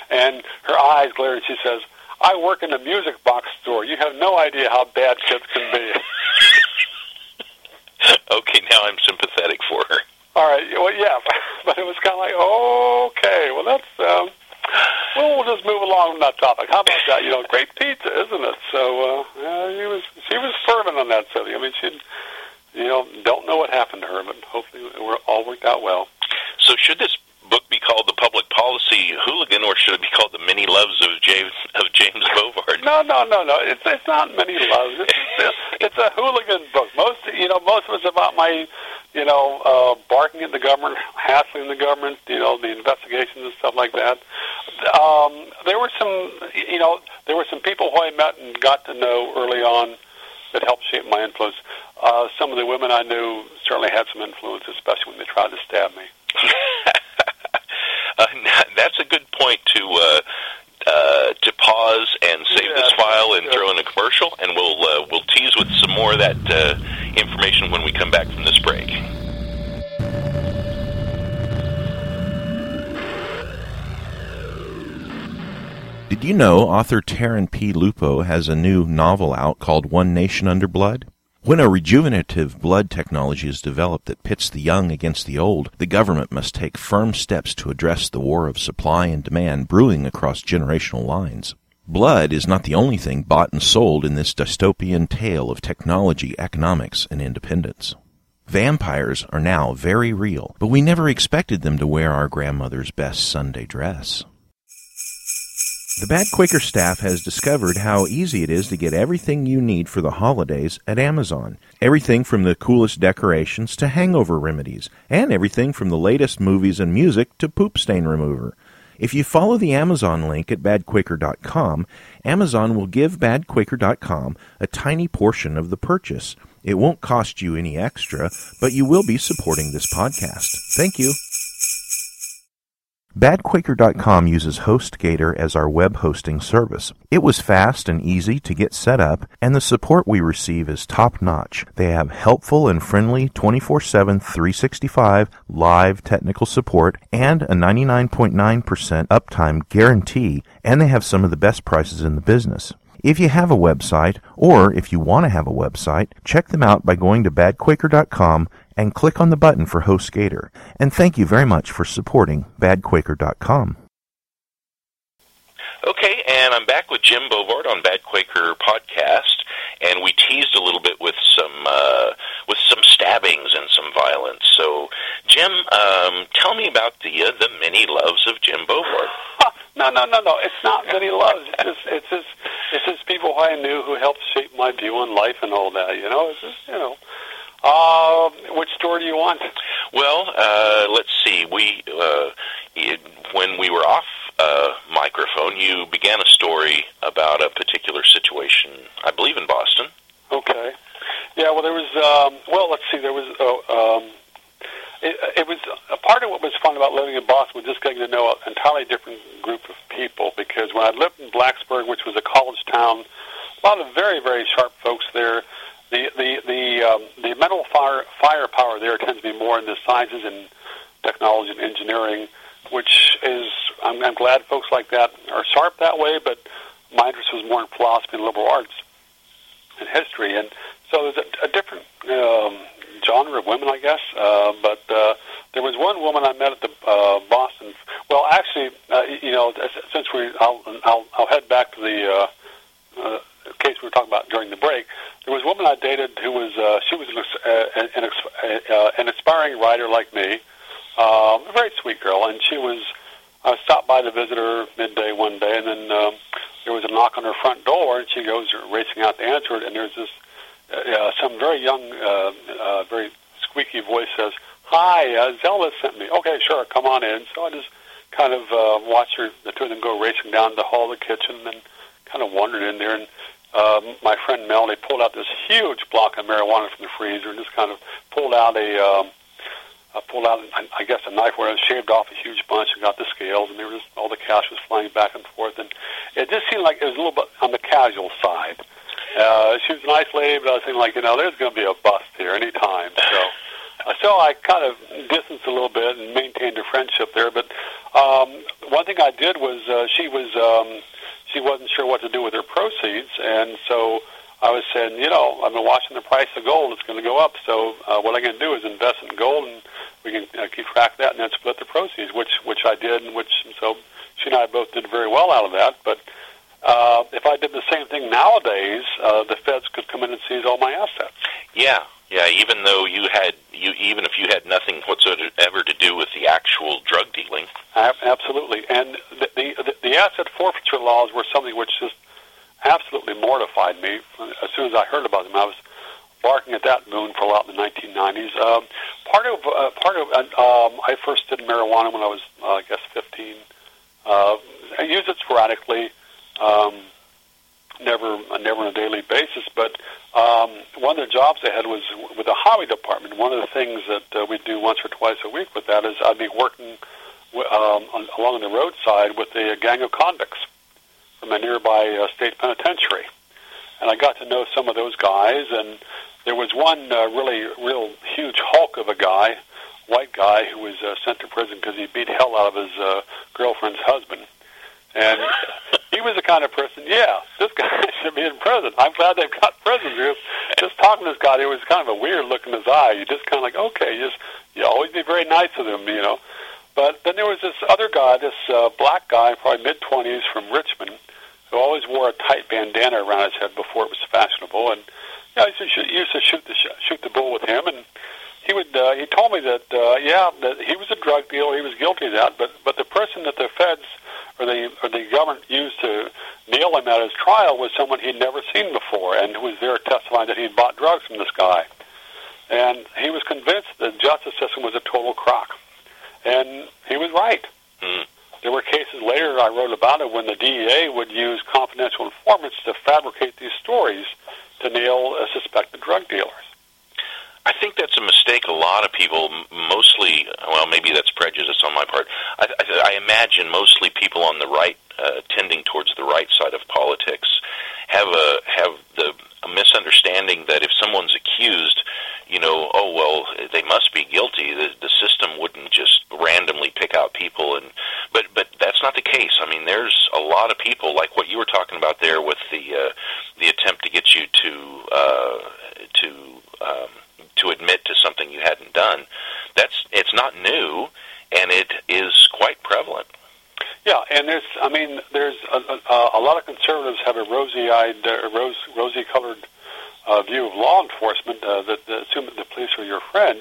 B: and her eyes glared. She says, I work in a music box store. You have no idea how bad kids can be.
A: okay, now I'm sympathetic for her.
B: All right. Well, yeah, but it was kind of like, okay, well, that's. Um, well, we'll just move along on that topic. How about that? You know, great pizza, isn't it? So uh, uh, he was she was fervent on that subject. I mean, she you know, don't know what happened to her, but hopefully it all worked out well.
A: So, should this book be called the Public Policy Hooligan, or should it be called the Many Loves of James of James Bovard?
B: No, no, no, no. It's it's not Many Loves. It's, it's, a, it's a hooligan book. Most, you know, most of it's about my, you know, uh, barking at the government, hassling the government, you know, the investigations and stuff like that. Um, there were some, you know, there were some people who I met and got to know early on that helped shape my influence. Uh, some of the women I knew certainly had some influence, especially when they tried to stab me.
A: uh, that's a good point to uh, uh, to pause and save
B: Yeah,
A: this file and
B: sure.
A: throw in a commercial, and we'll uh, we'll tease with some more of that uh, information when we come back from this break.
D: Did you know author Taryn P. Lupo has a new novel out called One Nation Under Blood? When a rejuvenative blood technology is developed that pits the young against the old, the government must take firm steps to address the war of supply and demand brewing across generational lines. Blood is not the only thing bought and sold in this dystopian tale of technology, economics, and independence. Vampires are now very real, but we never expected them to wear our grandmother's best Sunday dress. The Bad Quaker staff has discovered how easy it is to get everything you need for the holidays at Amazon. Everything from the coolest decorations to hangover remedies, and everything from the latest movies and music to poop stain remover. If you follow the Amazon link at badquaker.com, Amazon will give badquaker.com a tiny portion of the purchase. It won't cost you any extra, but you will be supporting this podcast. Thank you. BadQuaker.com uses HostGator as our web hosting service. It was fast and easy to get set up, and the support we receive is top notch. They have helpful and friendly 24 7, 365 live technical support and a 99.9% uptime guarantee, and they have some of the best prices in the business. If you have a website, or if you want to have a website, check them out by going to badquaker.com and click on the button for HostGator. And thank you very much for supporting badquaker.com.
A: Okay, and I'm back with Jim Bovard on Bad Quaker podcast, and we teased a little bit with some uh, with some stabbings and some violence. So, Jim, um, tell me about the uh, the many loves of Jim Bovard.
B: no, no, no, no. It's not that he loves. It's just, it's just, it's just people who I knew who helped shape my view on life and all that. You know, it's just, you know. Uh, which story do you want?
A: Well, uh, let's see. We uh, it, when we were off uh, microphone, you began a story about a particular situation, I believe, in Boston.
B: Okay. Yeah. Well, there was. Um, well, let's see. There was. Uh, um, it, it was a part of what was fun about living in Boston was just getting to know an entirely different group of people. Because when I lived in Blacksburg, which was a college town, a lot of very, very sharp folks there. The the the um, the mental fire firepower there tends to be more in the sciences and technology and engineering, which is I'm, I'm glad folks like that are sharp that way. But my interest was more in philosophy and liberal arts and history, and so there's a, a different um, genre of women, I guess. Uh, but uh, there was one woman I met at the uh, Boston. Well, actually, uh, you know, since we, I'll, I'll, I'll head back to the uh, uh, case we were talking about during the break. There was a woman I dated who was uh, she was an, uh, an, uh, an aspiring writer like me, um, a very sweet girl, and she was. I stopped by to visit her midday one day, and then um, there was a knock on her front door, and she goes racing out to answer it, and there's this uh, some very young, uh, uh, very squeaky voice says, "Hi, uh, Zelda sent me." Okay, sure, come on in. So I just kind of uh, watched her, the two of them go racing down the hall the kitchen, and kind of wandered in there. And uh, my friend Melanie pulled out this huge block of marijuana from the freezer, and just kind of pulled out a. Um, uh, pulled out, I guess, a knife where I shaved off a huge bunch and got the scales, and there was all the cash was flying back and forth, and it just seemed like it was a little bit on the casual side. Uh, she was a nice lady, but I was thinking, like, you know, there's going to be a bust here any time. So, uh, so I kind of distanced a little bit and maintained a friendship there. But um, one thing I did was uh, she was um, she wasn't sure what to do with her proceeds, and so I was saying, you know, I've been watching the price of gold; it's going to go up. So uh, what I'm going to do is invest in gold, and we can uh, keep track of that, and then split the proceeds, which which I did, and which so she and I both did very well out of that. But uh, if I did the same thing nowadays, uh, the feds could come in and seize all my assets.
A: Yeah, yeah. Even though you had you, even if you had nothing whatsoever to do with the actual drug dealing.
B: Absolutely, and the, the the asset forfeiture laws were something which just absolutely mortified me. As soon as I heard about them, I was barking at that moon for a lot in the 1990s. Um, part of uh, part of um, I first did marijuana when I was uh, I guess 15. Uh, I used it sporadically. Um, never, never on a daily basis. But um, one of the jobs I had was with the highway department. One of the things that uh, we do once or twice a week with that is I'd be working um, on, along the roadside with a gang of convicts, from a nearby uh, state penitentiary, and I got to know some of those guys. And there was one uh, really real huge hulk of a guy, white guy, who was uh, sent to prison because he beat hell out of his uh, girlfriend's husband. And he was the kind of person, yeah, this guy should be in prison. I'm glad they've got prison because just talking to this guy, it was kind of a weird look in his eye. You just kind of like, okay, you just you always be very nice to them, you know. But then there was this other guy, this uh, black guy, probably mid twenties from Richmond, who always wore a tight bandana around his head before it was fashionable, and yeah, you know, used to, shoot, used to shoot the shoot the bull with him, and he would. Uh, he told me that uh, yeah, that he was a drug dealer, he was guilty of that, but but the person that the feds or the or the government used to nail him at his trial was someone he'd never seen before, and who was there testifying that he'd bought drugs from this guy, and he was convinced the justice system was a total crock. And he was right.
A: Mm.
B: There were cases later I wrote about it when the DEA would use confidential informants to fabricate these stories to nail uh, suspected drug dealers.
A: I think that's a mistake. A lot of people, mostly, well, maybe that's prejudice on my part. I, I, I imagine mostly people on the right, uh, tending towards the right side of politics, have a have the a misunderstanding that if someone's accused, you know, oh well, they must be guilty. The, the system wouldn't just randomly pick out people, and but but that's not the case. I mean, there's a lot of people like what you were talking about there with the uh, the attempt to get you to uh, to um, to admit to something you hadn't done. That's it's not new, and it is quite prevalent.
B: Yeah, and there's, I mean, there's a, a, a lot of conservatives have a rosy-eyed, uh, rose, rosy-colored uh, view of law enforcement uh, that, that assume that the police are your friend.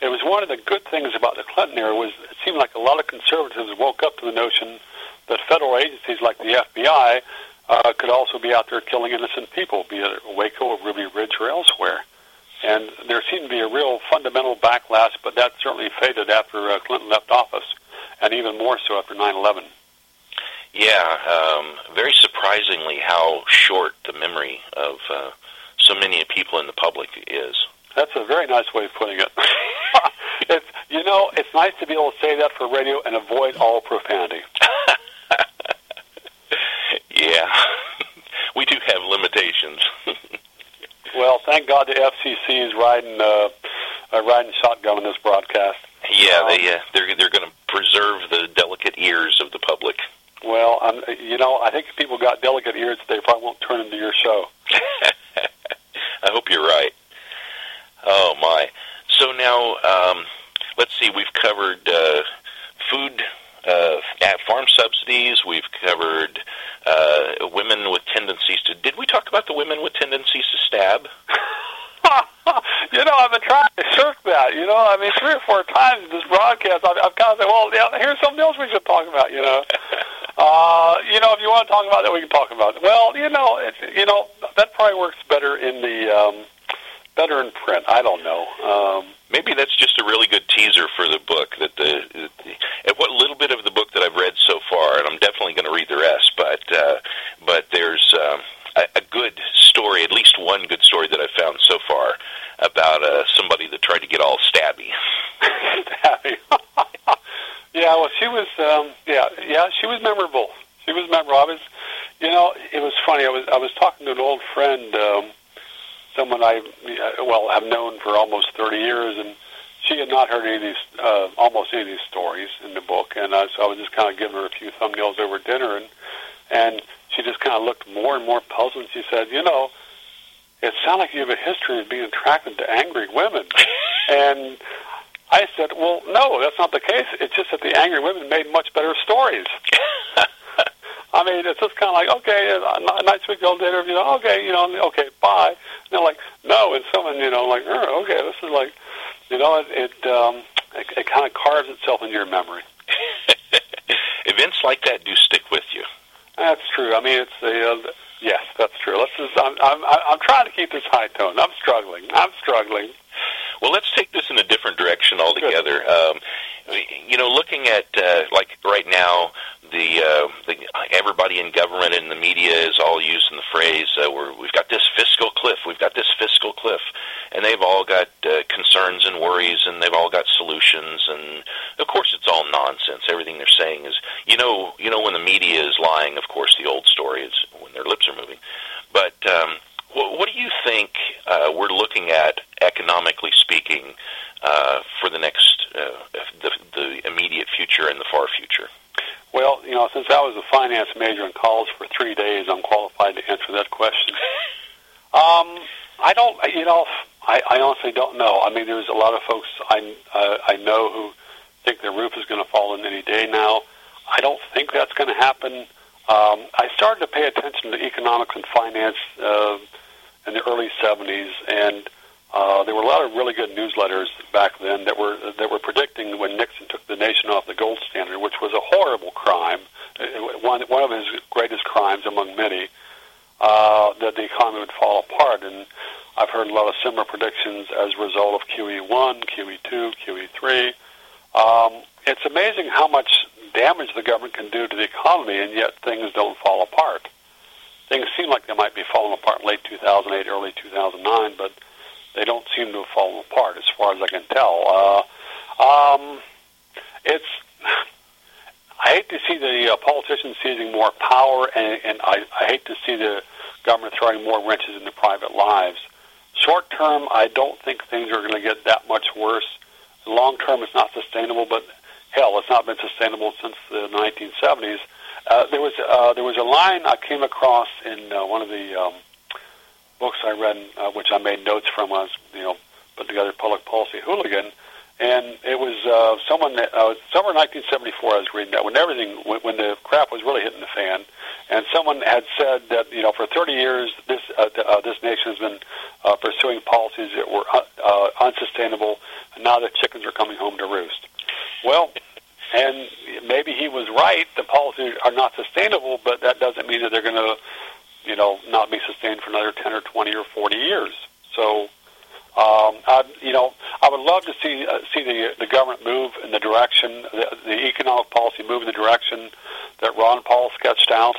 B: It was one of the good things about the Clinton era was it seemed like a lot of conservatives woke up to the notion that federal agencies like the FBI uh, could also be out there killing innocent people, be it Waco or Ruby Ridge or elsewhere. And there seemed to be a real fundamental backlash, but that certainly faded after uh, Clinton left office and even more so after 9/11.
A: Yeah, um, very surprisingly, how short the memory of uh, so many people in the public is.
B: That's a very nice way of putting it. it's you know, it's nice to be able to say that for radio and avoid all profanity.
A: yeah, we do have limitations.
B: Well, thank God the FCC is riding uh, uh, riding shotgun in this broadcast.
A: Yeah, um, they uh, they're they're going to preserve the delicate ears of the public.
B: Well, um, you know, I think if people got delicate ears, they probably won't turn into your show.
A: I hope you're right. Oh my! So now, um, let's see. We've covered uh, food, uh, farm subsidies. We've covered uh, women with tendencies to. Did we talk about the women with tendencies to stab?
B: you know, I've been trying to shirk that. You know, I mean, three or four times in this broadcast, I've, I've kind of said, well, yeah, here's something else we should talk about. You know, uh, you know, if you want to talk about that, we can talk about it. Well, you know, it, you know, that probably works better in the um, better in print. I don't know. Um,
A: Maybe that's just a really good teaser for the book. That the, the what little bit of the book that I've read so far, and I'm definitely going to read the rest. But uh, but there's. Um, a, a good story, at least one good story that I've found so far about uh, somebody that tried to get all stabby.
B: stabby. yeah, well, she was. Um, yeah, yeah, she was memorable. She was memorable. I was, you know, it was funny. I was I was talking to an old friend, um, someone I well have known for almost thirty years, and she had not heard any of these, uh, almost any of these stories in the book, and uh, so I was just kind of giving her a few thumbnails over dinner, and and she just kind of looked more and more puzzled. And she said, "You know, it sounds like you have a history of being attracted to angry women." and I said, "Well, no, that's not the case. It's just that the angry women made much better stories." I mean, it's just kind of like, okay, a nice big old dinner, you know, okay, you know, okay, bye. And they're like, no, and someone, you know, like, oh, okay, this is like, it it, um, it, it kind of carves itself into your memory.
A: Events like that do stick with you.
B: That's true. I mean, it's a uh, yes, that's true. Let's just. I'm, I'm I'm trying to keep this high tone. I'm struggling. I'm struggling.
A: Well, let's take this in a different direction altogether. Um, you know, looking at uh, like right now, the, uh, the everybody in government and the media is all using the phrase uh, we're, we've got this fiscal cliff, we've got this fiscal cliff, and they've all got uh, concerns and worries, and they've all got solutions, and of course it's all nonsense. Everything they're saying is, you know, you know when the media is lying. Of course, the old story is when their lips are moving. But um, what, what do you think uh, we're looking at economically speaking uh, for the next uh, the, the immediate future and the far future?
B: Well, you know, since I was a finance major in college for three days, I'm qualified to answer that question. um, I don't, you know, I, I honestly don't know. I mean, there's a lot of folks I uh, I know who think their roof is going to fall in any day now. I don't think that's going to happen. Um, I started to pay attention to economics and finance uh, in the early '70s, and uh, there were a lot of really good newsletters back then that were that were predicting when Nixon took the nation off the gold standard, which was a horrible crime, uh, one one of his greatest crimes among many, uh, that the economy would fall apart. And I've heard a lot of similar predictions as a result of QE1, QE2, QE3. Um, it's amazing how much damage the government can do to the economy, and yet things don't fall apart. Things seem like they might be falling apart in late 2008, early 2009, but they don't seem to have fallen apart, as far as I can tell. Uh, um, it's I hate to see the uh, politicians seizing more power, and, and I, I hate to see the government throwing more wrenches into private lives. Short term, I don't think things are going to get that much worse. Long term, it's not sustainable, but hell, it's not been sustainable since the 1970s. Uh, there was uh, there was a line I came across in uh, one of the um, books I read, uh, which I made notes from, was you know put together Public Policy Hooligan, and it was uh, someone that uh, summer 1974. I was reading that when everything when, when the crap was really hitting the fan, and someone had said that you know for 30 years this uh, uh, this nation has been uh, pursuing policies that were uh, uh, unsustainable, and now the chickens are coming home to roost. Well. And maybe he was right. The policies are not sustainable, but that doesn't mean that they're going to you know, not be sustained for another 10 or 20 or 40 years. So, um, I, you know, I would love to see uh, see the the government move in the direction, the, the economic policy move in the direction that Ron Paul sketched out.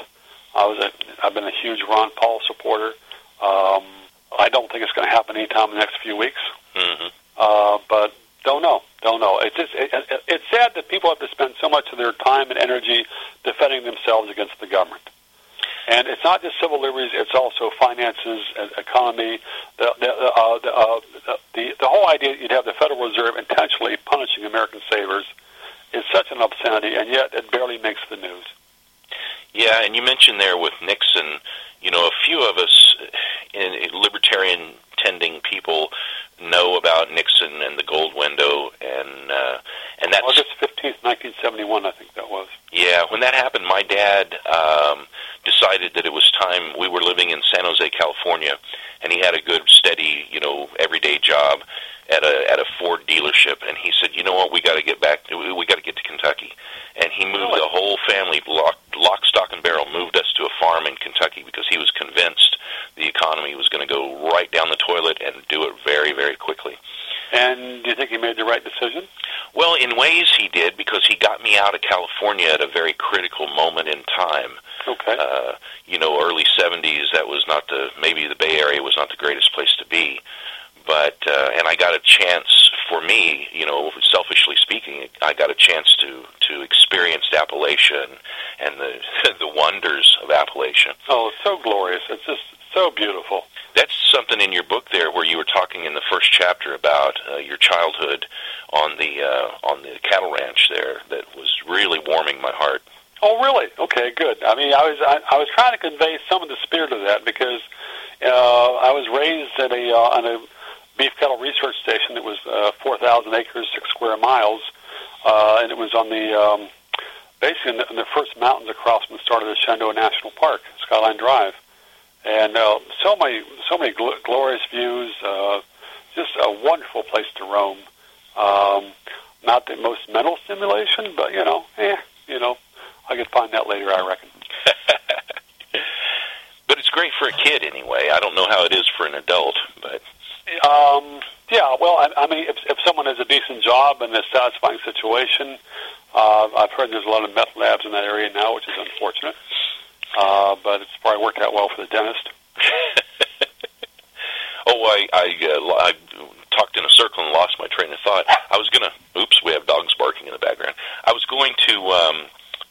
B: I was a, I've been a huge Ron Paul supporter. Um, I don't think it's going to happen anytime in the next few weeks.
A: Mm-hmm.
B: Uh, but don't know, don't know. It's just it, it, it's sad that people have to spend so much of their time and energy defending themselves against the government. And it's not just civil liberties; it's also finances, economy. The the, uh, the, uh, the the whole idea you'd have the Federal Reserve intentionally punishing American savers is such an obscenity, and yet it barely makes the news.
A: Yeah, and you mentioned there with Nixon, you know, a few of us in libertarian tending people know about Nixon and the gold window, and uh, and that's
B: August fifteenth, nineteen seventy one. I think that was.
A: Yeah, when that happened, my dad um, decided that it was time. We were living in San Jose, California, and he had a good, steady, you know, everyday job at a at a Ford dealership, and he said, "You know what? We got to get back. We got to get to Kentucky." And he moved the whole family, lock, lock, stock, and barrel, moved us to a farm in Kentucky because he was convinced the economy was going to go right down the toilet and do it very, very quickly.
B: And do you think he made the right decision?
A: Well, in ways he did because he got me out of California at a very critical moment in time.
B: Okay.
A: Uh, you know, early 70s, that was not the, maybe the Bay Area was not the greatest place to be. But, uh, and I got a chance for me, you know, selfishly speaking, I got a chance to, to experience Appalachia and, and the, the wonders of Appalachia.
B: oh, it's so glorious. It's just so beautiful.
A: That's something in your book there where you were talking in the first chapter about uh, your childhood on the, uh, on the cattle ranch there that was really warming my heart.
B: Oh, really? Okay, good. I mean, I was I, I was trying to convey some of the spirit of that because uh, I was raised at a uh, on a beef cattle research station that was uh, 4,000 acres, six square miles, uh, and it was on the um, basically in the, in the first mountains across from the start of the Shenandoah National Park, Skyline Drive, and uh, so many so many gl- glorious views. Uh, just a wonderful place to roam. Um, not the most mental stimulation, but you know, eh, you know, I could find that later, I reckon.
A: but it's great for a kid anyway. I don't know how it is for an adult, but
B: Um, Yeah, well, I, I mean, if, if someone has a decent job and a satisfying situation, uh, I've heard there's a lot of meth labs in that area now, which is unfortunate. Uh, but it's probably worked out well for the dentist.
A: oh, I I, uh, I talked in a circle and lost my train of thought. I was gonna. Oops, we have dogs barking in the background. I was going to um,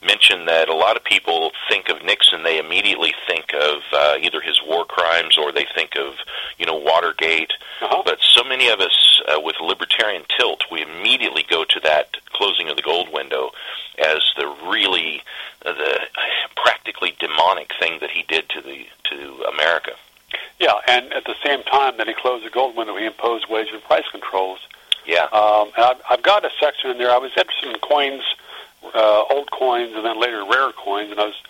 A: mention that a lot of people think of Nixon, they immediately think of uh, either his war crimes or they think of, you know, Watergate.
B: Uh-huh.
A: But so many of us uh, with libertarian tilt, we immediately go to that closing of the gold window as the really uh, the practically demonic thing that he did to the to America.
B: Yeah, and at the same time that he closed the gold window, he imposed wage and price controls.
A: Yeah.
B: Um, and I've, I've got a section in there. I was interested in coins uh, old coins and then later rare coins, and I was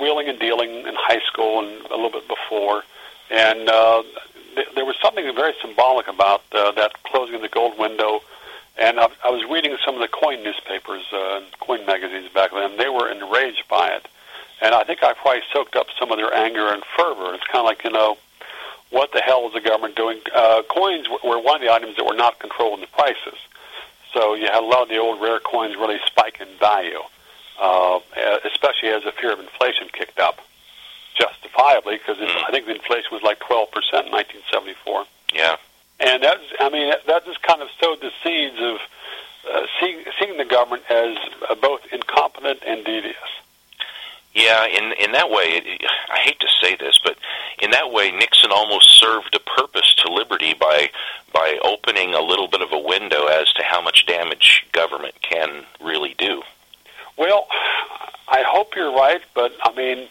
B: wheeling and dealing in high school and a little bit before, and uh, th- there was something very symbolic about uh, that closing of the gold window. And I, I was reading some of the coin newspapers, uh, and coin magazines back then. They were enraged by it, and I think I probably soaked up some of their anger and fervor. It's kind of like you know, what the hell is the government doing? Uh, coins were one of the items that were not controlling the prices. So you had a lot of the old rare coins really spike in value, uh, especially as the fear of inflation kicked up, justifiably, because mm. I think the inflation was like 12% in 1974.
A: Yeah.
B: And that's, I mean, that just kind of sowed the seeds of uh, seeing, seeing the government as uh, both incompetent and devious.
A: Yeah, in in that way, it, I hate to say this, but in that way, Nixon almost served a purpose to liberty by by opening a little bit of a window as to how much damage government can really do.
B: Well, I hope you're right, but I mean,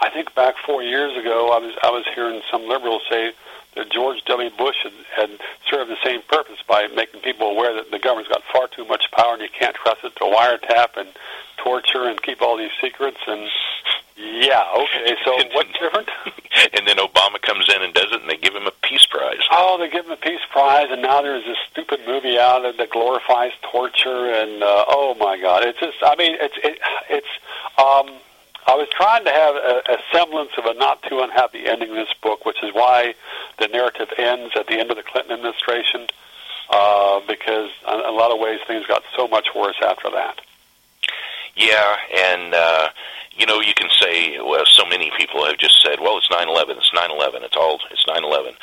B: I think back four years ago, I was I was hearing some liberals say that George W. Bush had, had served the same purpose by making people aware that the government's got far too much power and you can't trust it to wiretap and torture and keep all these secrets. And yeah, okay, so what's different?
A: and then Obama comes in and does it, and they give him a peace prize.
B: Oh, they give him a peace prize, and now there's this stupid movie out there that glorifies torture, and uh, oh my God, it's just, I mean, it's it, it's. um I was trying to have a, a semblance of a not too unhappy ending in this book, which is why the narrative ends at the end of the Clinton administration, uh, because in a lot of ways things got so much worse after that.
A: Yeah, and uh, you know you can say, well, so many people have just said, well, it's nine eleven, it's nine eleven, it's all, it's nine eleven.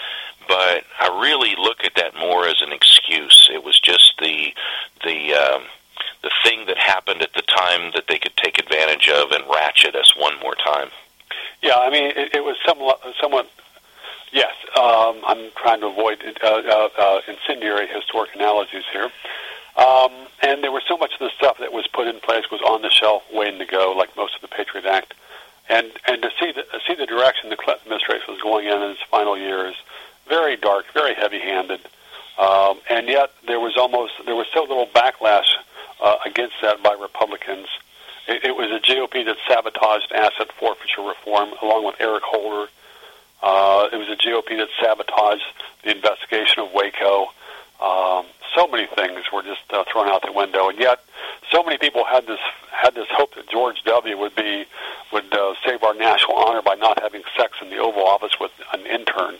A: But I really look at that more as an excuse. It was just the the um, the thing that happened at the time that they could take advantage of and ratchet us one more time.
B: Yeah, I mean, it, it was somewhat, somewhat. Yes, um, I'm trying to avoid uh, uh, uh, incendiary historic analogies here. Um, and there was so much of the stuff that was put in place was on the shelf, waiting to go, like most of the Patriot Act. And and to see the see the direction the Clinton administration was going in in its final years, very dark, very heavy-handed, um, and yet there was almost there was so little backlash uh, against that by Republicans. It, it was a GOP that sabotaged asset forfeiture reform, along with Eric Holder. Uh, it was a GOP that sabotaged the investigation of Waco. Um, so many things were just uh, thrown out the window, and yet so many people had this had this hope that George W. would be would uh, save our national honor by not having sex in the Oval Office with an intern.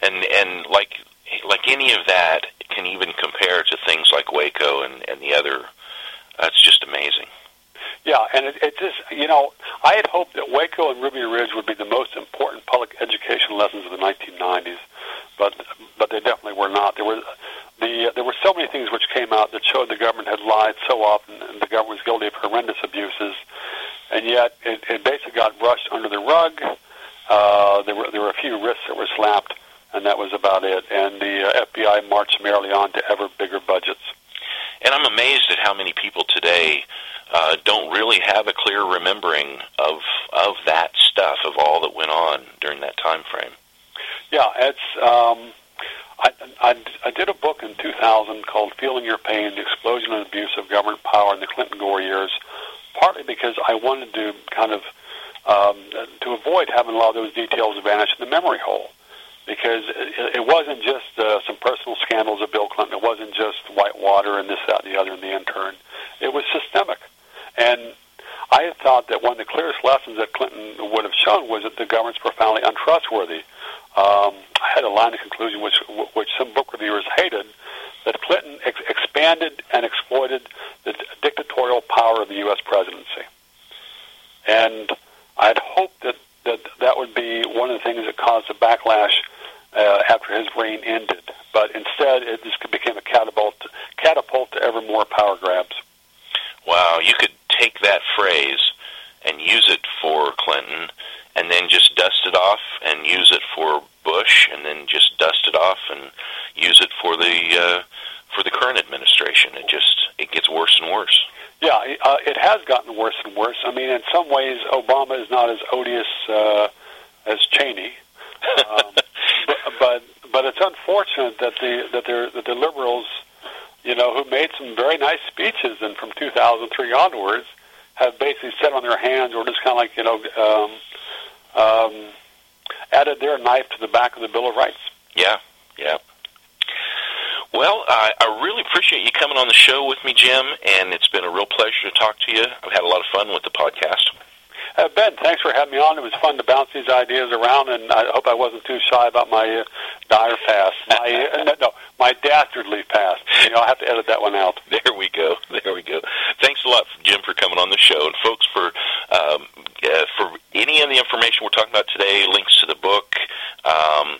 A: And and like like any of that can even compare to things like Waco and and the other. That's just amazing.
B: Yeah, and it, it just you know I had hoped that Waco and Ruby Ridge would be the most important public education lessons of the 1990s, but but they definitely were not. There were the uh, there were so many things which came out that showed the government had lied so often, and the government was guilty of horrendous abuses, and yet it, it basically got brushed under the rug. Uh, there were there were a few wrists that were slapped, and that was about it. And the uh, FBI marched merrily on to ever bigger budgets.
A: And I'm amazed at how many people today uh, don't really have a clear remembering of of that stuff, of all that went on during that time frame.
B: Yeah, it's. Um, I, I, I did a book in 2000 called "Feeling Your Pain: The Explosion and Abuse of Government Power in the Clinton Gore Years," partly because I wanted to kind of um, to avoid having a lot of those details vanish in the memory hole. Because it, it wasn't just uh, some personal scandals of Bill Clinton. It wasn't just Whitewater and this, that, and the other, and the intern. It was systemic. And I had thought that one of the clearest lessons that Clinton would have shown was that the government's profoundly untrustworthy. Um, I had a line of conclusion which which some book reviewers hated that Clinton ex- expanded and exploited the dictatorial power of the U.S. presidency. And I'd hoped that that, that would be one of the things that caused a backlash uh, after his reign ended. But instead, it just became a catapult, catapult to ever more power grabs.
A: Wow, you could take that phrase and use it for Clinton, and then just dust it off and use it for Bush, and then just dust it off and use it for the uh, for the current administration. It just it gets worse and worse.
B: Yeah, uh, it has gotten worse and worse. I mean, in some ways, Obama is not as odious uh, as Cheney, um, but, but but it's unfortunate that the that the that the liberals, you know, who made some very nice speeches and from 2003 onwards, have basically sat on their hands or just kind of like you know um, um, added their knife to the back of the Bill of Rights.
A: Yeah, yeah. Well, I, I really appreciate you coming on the show with me, Jim, and it's been a real pleasure to talk to you. I've had a lot of fun with the podcast.
B: Uh, ben, thanks for having me on. It was fun to bounce these ideas around, and I hope I wasn't too shy about my uh, dire past. My uh, no, no, my dastardly past. You know, I'll have to edit that one out.
A: There we go. There we go. Thanks a lot, Jim, for coming on the show, and folks for um, uh, for any of the information we're talking about today, links to the book. Um,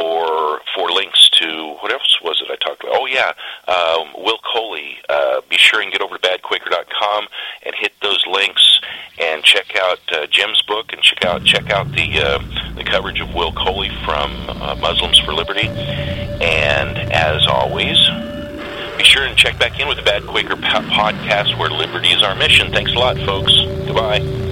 A: or for links to what else was it I talked about? Oh yeah, um, Will Coley. Uh, be sure and get over to badquaker.com and hit those links and check out uh, Jim's book and check out check out the uh, the coverage of Will Coley from uh, Muslims for Liberty. And as always. Be sure and check back in with the Bad Quaker podcast where liberty is our mission. Thanks a lot, folks. Goodbye.